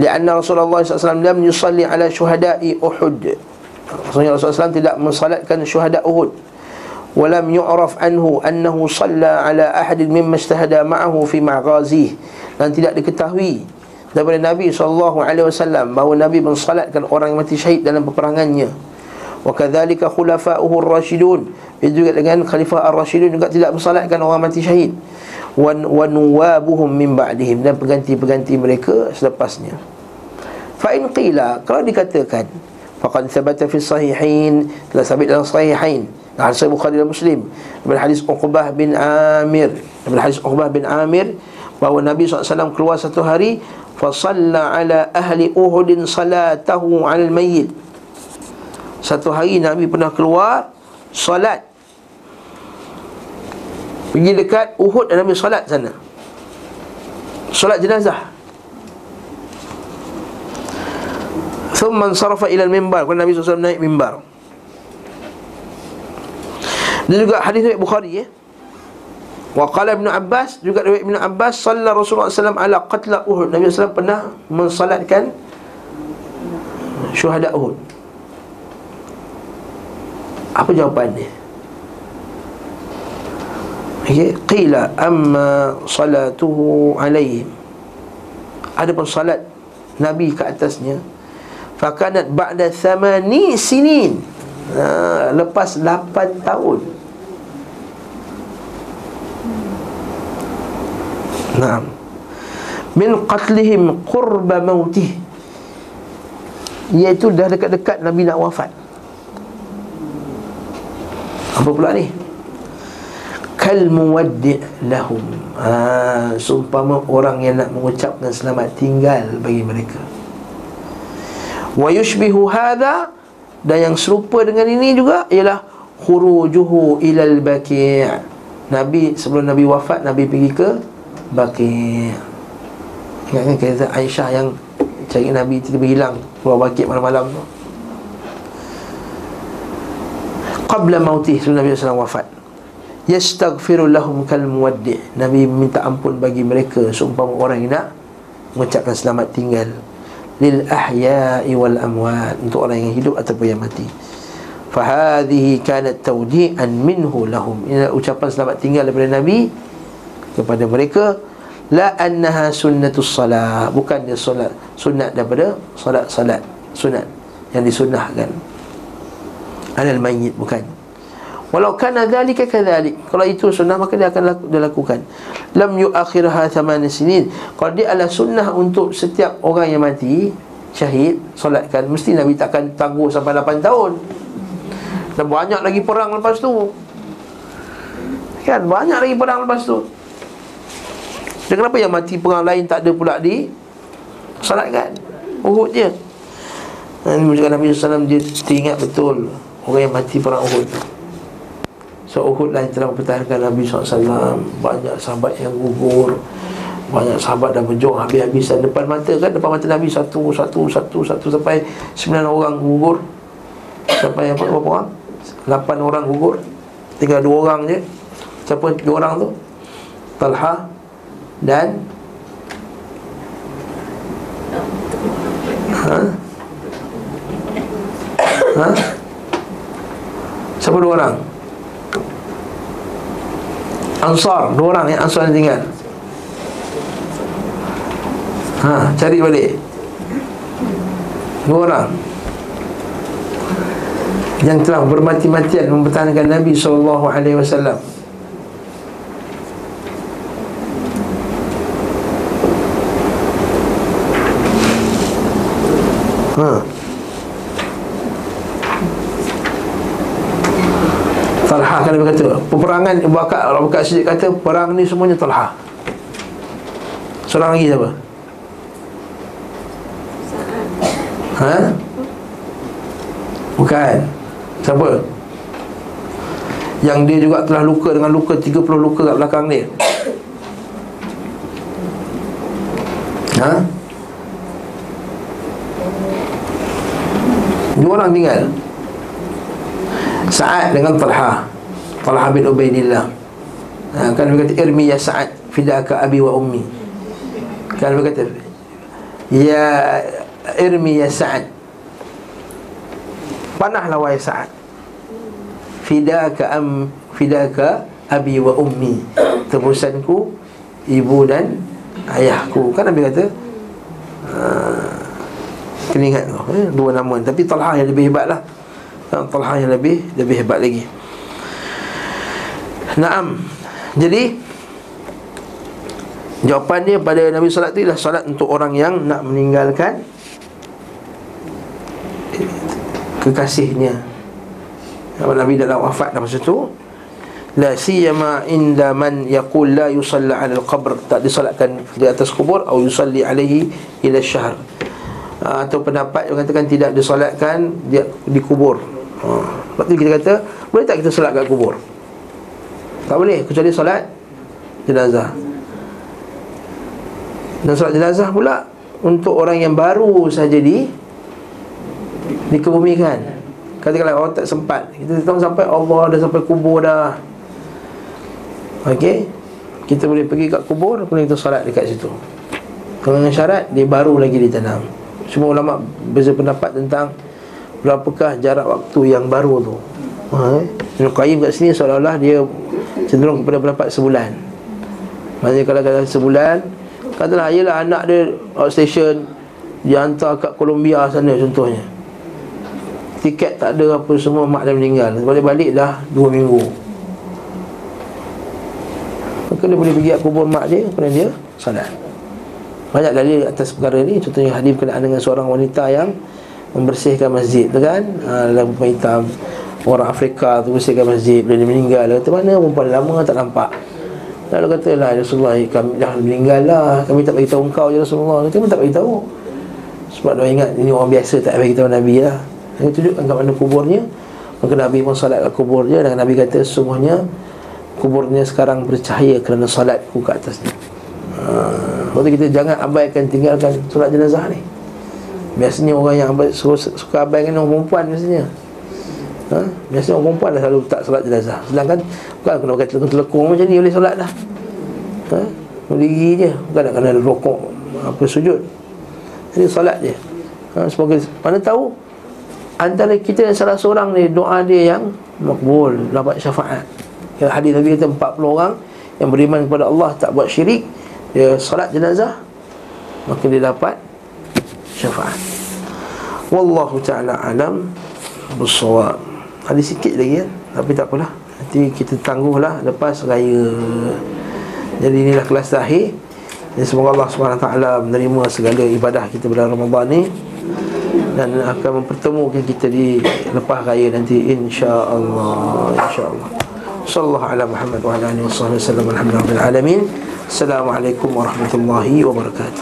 Lianna Rasulullah SAW lam yusalli ala syuhada'i Uhud. Rasulullah SAW tidak mensalatkan syuhada Uhud. Walam yu'raf anhu annahu salla ala ahadin mimma istahada ma'ahu fi ma'ghazih Dan tidak diketahui daripada Nabi SAW Bahawa Nabi mensalatkan orang yang mati syahid dalam peperangannya Wa kadzalika khulafa'uhu ar-rasyidun juga dengan khalifah ar-rasyidun juga tidak mensalatkan orang mati syahid. Wa nuwabuhum min ba'dihim dan pengganti-pengganti mereka selepasnya. Fa in qila kalau dikatakan faqad thabata fi sahihain telah sabit dalam sahihain. Dalam sahih bukhari dan muslim. Dalam hadis uqbah bin amir. Dalam hadis uqbah bin amir bahawa nabi SAW keluar satu hari fa salla ala ahli uhud salatahu al mayyit satu hari nabi pernah keluar salat Pergi dekat Uhud dan Nabi solat sana. Solat jenazah. Thumman sarafa ilal mimbar Kalau Nabi SAW naik mimbar Dan juga hadis Nabi Bukhari ya. Wa qala Ibn Abbas Juga dari Ibn Abbas Salla Rasulullah SAW ala qatla Uhud. Nabi SAW pernah mensalatkan Syuhada Uhud Apa jawapannya? okay. Qila amma salatuhu alaihim Adapun salat Nabi ke atasnya Fakanat ba'da thamani sinin. Ha, Lepas 8 tahun. Naam. Min qatlihim qurba mautih Iaitu dah dekat-dekat Nabi nak wafat Apa pula ni? kal muwaddi' lahum. Ha, Sumpama orang yang nak mengucapkan selamat tinggal bagi mereka. Wa yushbihu hadha Dan yang serupa dengan ini juga Ialah Khurujuhu ilal baki' Nabi sebelum Nabi wafat Nabi pergi ke Baki' Ingat kan kisah Aisyah yang Cari Nabi tiba-tiba hilang Keluar baki' malam-malam tu Qabla mautih sebelum Nabi SAW wafat. Yastaghfiru lahum kal muwaddi. Nabi minta ampun bagi mereka seumpama orang yang nak mengucapkan selamat tinggal. Lil ahya'i wal amwat untuk orang yang hidup ataupun yang mati. Fa hadhihi kanat tawdi'an minhu lahum. Ini ucapan selamat tinggal daripada nabi kepada mereka. La annaha sunnatus salat. Bukan dia solat sunat daripada solat salat sunat yang disunnahkan alal mayyit bukan. Walau kana dhalika kadhalik Kalau itu sunnah maka dia akan laku, dia lakukan Lam yuakhirha thamani sinin. Kalau dia adalah sunnah untuk setiap orang yang mati Syahid, solatkan Mesti Nabi takkan tangguh sampai 8 tahun. Dan banyak lagi perang lepas tu. Kan, banyak lagi perang lepas tu. Dan kenapa yang mati perang lain tak ada pula di Solatkan? Uhud menunjukkan Nabi SAW dia teringat betul Orang yang mati perang Uhud So Uhud lah yang telah mempertahankan Nabi SAW Banyak sahabat yang gugur Banyak sahabat dah berjuang habis-habisan Depan mata kan, depan mata Nabi Satu, satu, satu, satu Sampai sembilan orang gugur Sampai apa, berapa orang? Lapan orang gugur Tinggal dua orang je Siapa tiga orang tu? Talha Dan Ha? Ha? Siapa dua orang? Ansar Dua orang yang Ansar yang tinggal Ha, cari balik Dua orang Yang telah bermati-matian Mempertahankan Nabi SAW Ha. Talha kan dia kata Peperangan Abu Bakar Abu Bakar Siddiq kata Perang ni semuanya Talha Seorang lagi siapa? Ha? Bukan Siapa? Yang dia juga telah luka dengan luka 30 luka kat belakang dia Ha? Dua orang tinggal Sa'ad dengan Talha Talha bin Ubaidillah. Ha, Kan dia kata Irmi ya Sa'ad Fidaka abi wa ummi. Kan dia kata Ya Irmi ya Sa'ad. Panahlah wahai Sa'ad. Fidaka am Fidaka abi wa ummi. Tebusanku Ibu dan ayahku. Kan Nabi kata uh, Kena ingat eh? Dua nama Tapi Talha yang lebih hebat lah Talha yang lebih Lebih hebat lagi Naam. Jadi Jawapan dia pada Nabi Salat tu ialah Salat untuk orang yang nak meninggalkan Kekasihnya. Nabi dah wafat dah masa tu? La siyama inda man yaqul la yusalla ala al-qabr Tak disalatkan di atas kubur Atau yusalli alaihi ila syahr. Ha, Atau pendapat yang katakan tidak disalatkan dia dikubur ha. Sebab tu kita kata Boleh tak kita salat kat kubur? Tak boleh Kecuali salat jenazah. Dan salat jenazah pula Untuk orang yang baru saja di Dikebumikan. Katakanlah orang tak sempat. Kita tahu sampai Allah dah sampai kubur dah. Okey? Kita boleh pergi kat kubur Kemudian kita salat dekat situ. Kalau dengan syarat Dia baru lagi ditanam. Semua ulama Beza pendapat tentang Berapakah jarak waktu yang baru tu. Ha, eh? Ibn Qayyim kat sini Seolah-olah dia Cenderung kepada pendapat sebulan. Maksudnya kalau kata sebulan Katalah Yelah anak dia Outstation Dia hantar kat Colombia sana contohnya. Tiket tak ada apa semua Mak dia meninggal. Balik-balik dah Dua minggu. Maka dia boleh pergi ke kubur mak dia Kemudian dia salat Banyak dalil atas perkara ni. Contohnya hadis berkenaan dengan seorang wanita yang Membersihkan masjid tu kan? Ha, Dalam hitam Orang Afrika tu bersihkan masjid Bila dia meninggal Dia kata mana perempuan lama tak nampak? Lalu kata lah Rasulullah kami dah meninggal lah. Kami tak beritahu engkau je Rasulullah. Kata kami tak beritahu. Sebab dia ingat ini orang biasa tak beritahu Nabi lah. Dia tunjukkan kat mana kuburnya. Maka Nabi pun salat kat kubur dia Dan Nabi kata semuanya kuburnya sekarang bercahaya kerana salatku ke atasnya. Ha, kita jangan abaikan tinggalkan solat jenazah ni. Biasanya orang yang suka abaikan orang perempuan biasanya. Ha? Biasanya orang perempuan dah selalu tak solat jenazah. Sedangkan bukan kena pakai telekung macam ni boleh solat dah. Ha? Berdiri je, bukan nak kena rokok apa sujud. Jadi solat je. Ha, semoga mana tahu antara kita dan salah seorang ni doa dia yang makbul dapat syafaat. Yang hadis Nabi kata 40 orang Yang beriman kepada Allah Tak buat syirik Dia salat jenazah Maka dia dapat Syafaat Wallahu ta'ala alam Bersawab Ada sikit lagi ya? Tapi tak apalah. Nanti kita tangguhlah Lepas raya. Jadi inilah kelas terakhir. Dan semoga Allah SWT menerima segala ibadah kita pada Ramadan ni. Dan akan mempertemukan kita di lepas raya nanti InsyaAllah. InsyaAllah. Sallallahu ala Muhammad wa ala alihi wa sahbihi wasallam alhamdulillahi alamin. Assalamualaikum warahmatullahi wabarakatuh.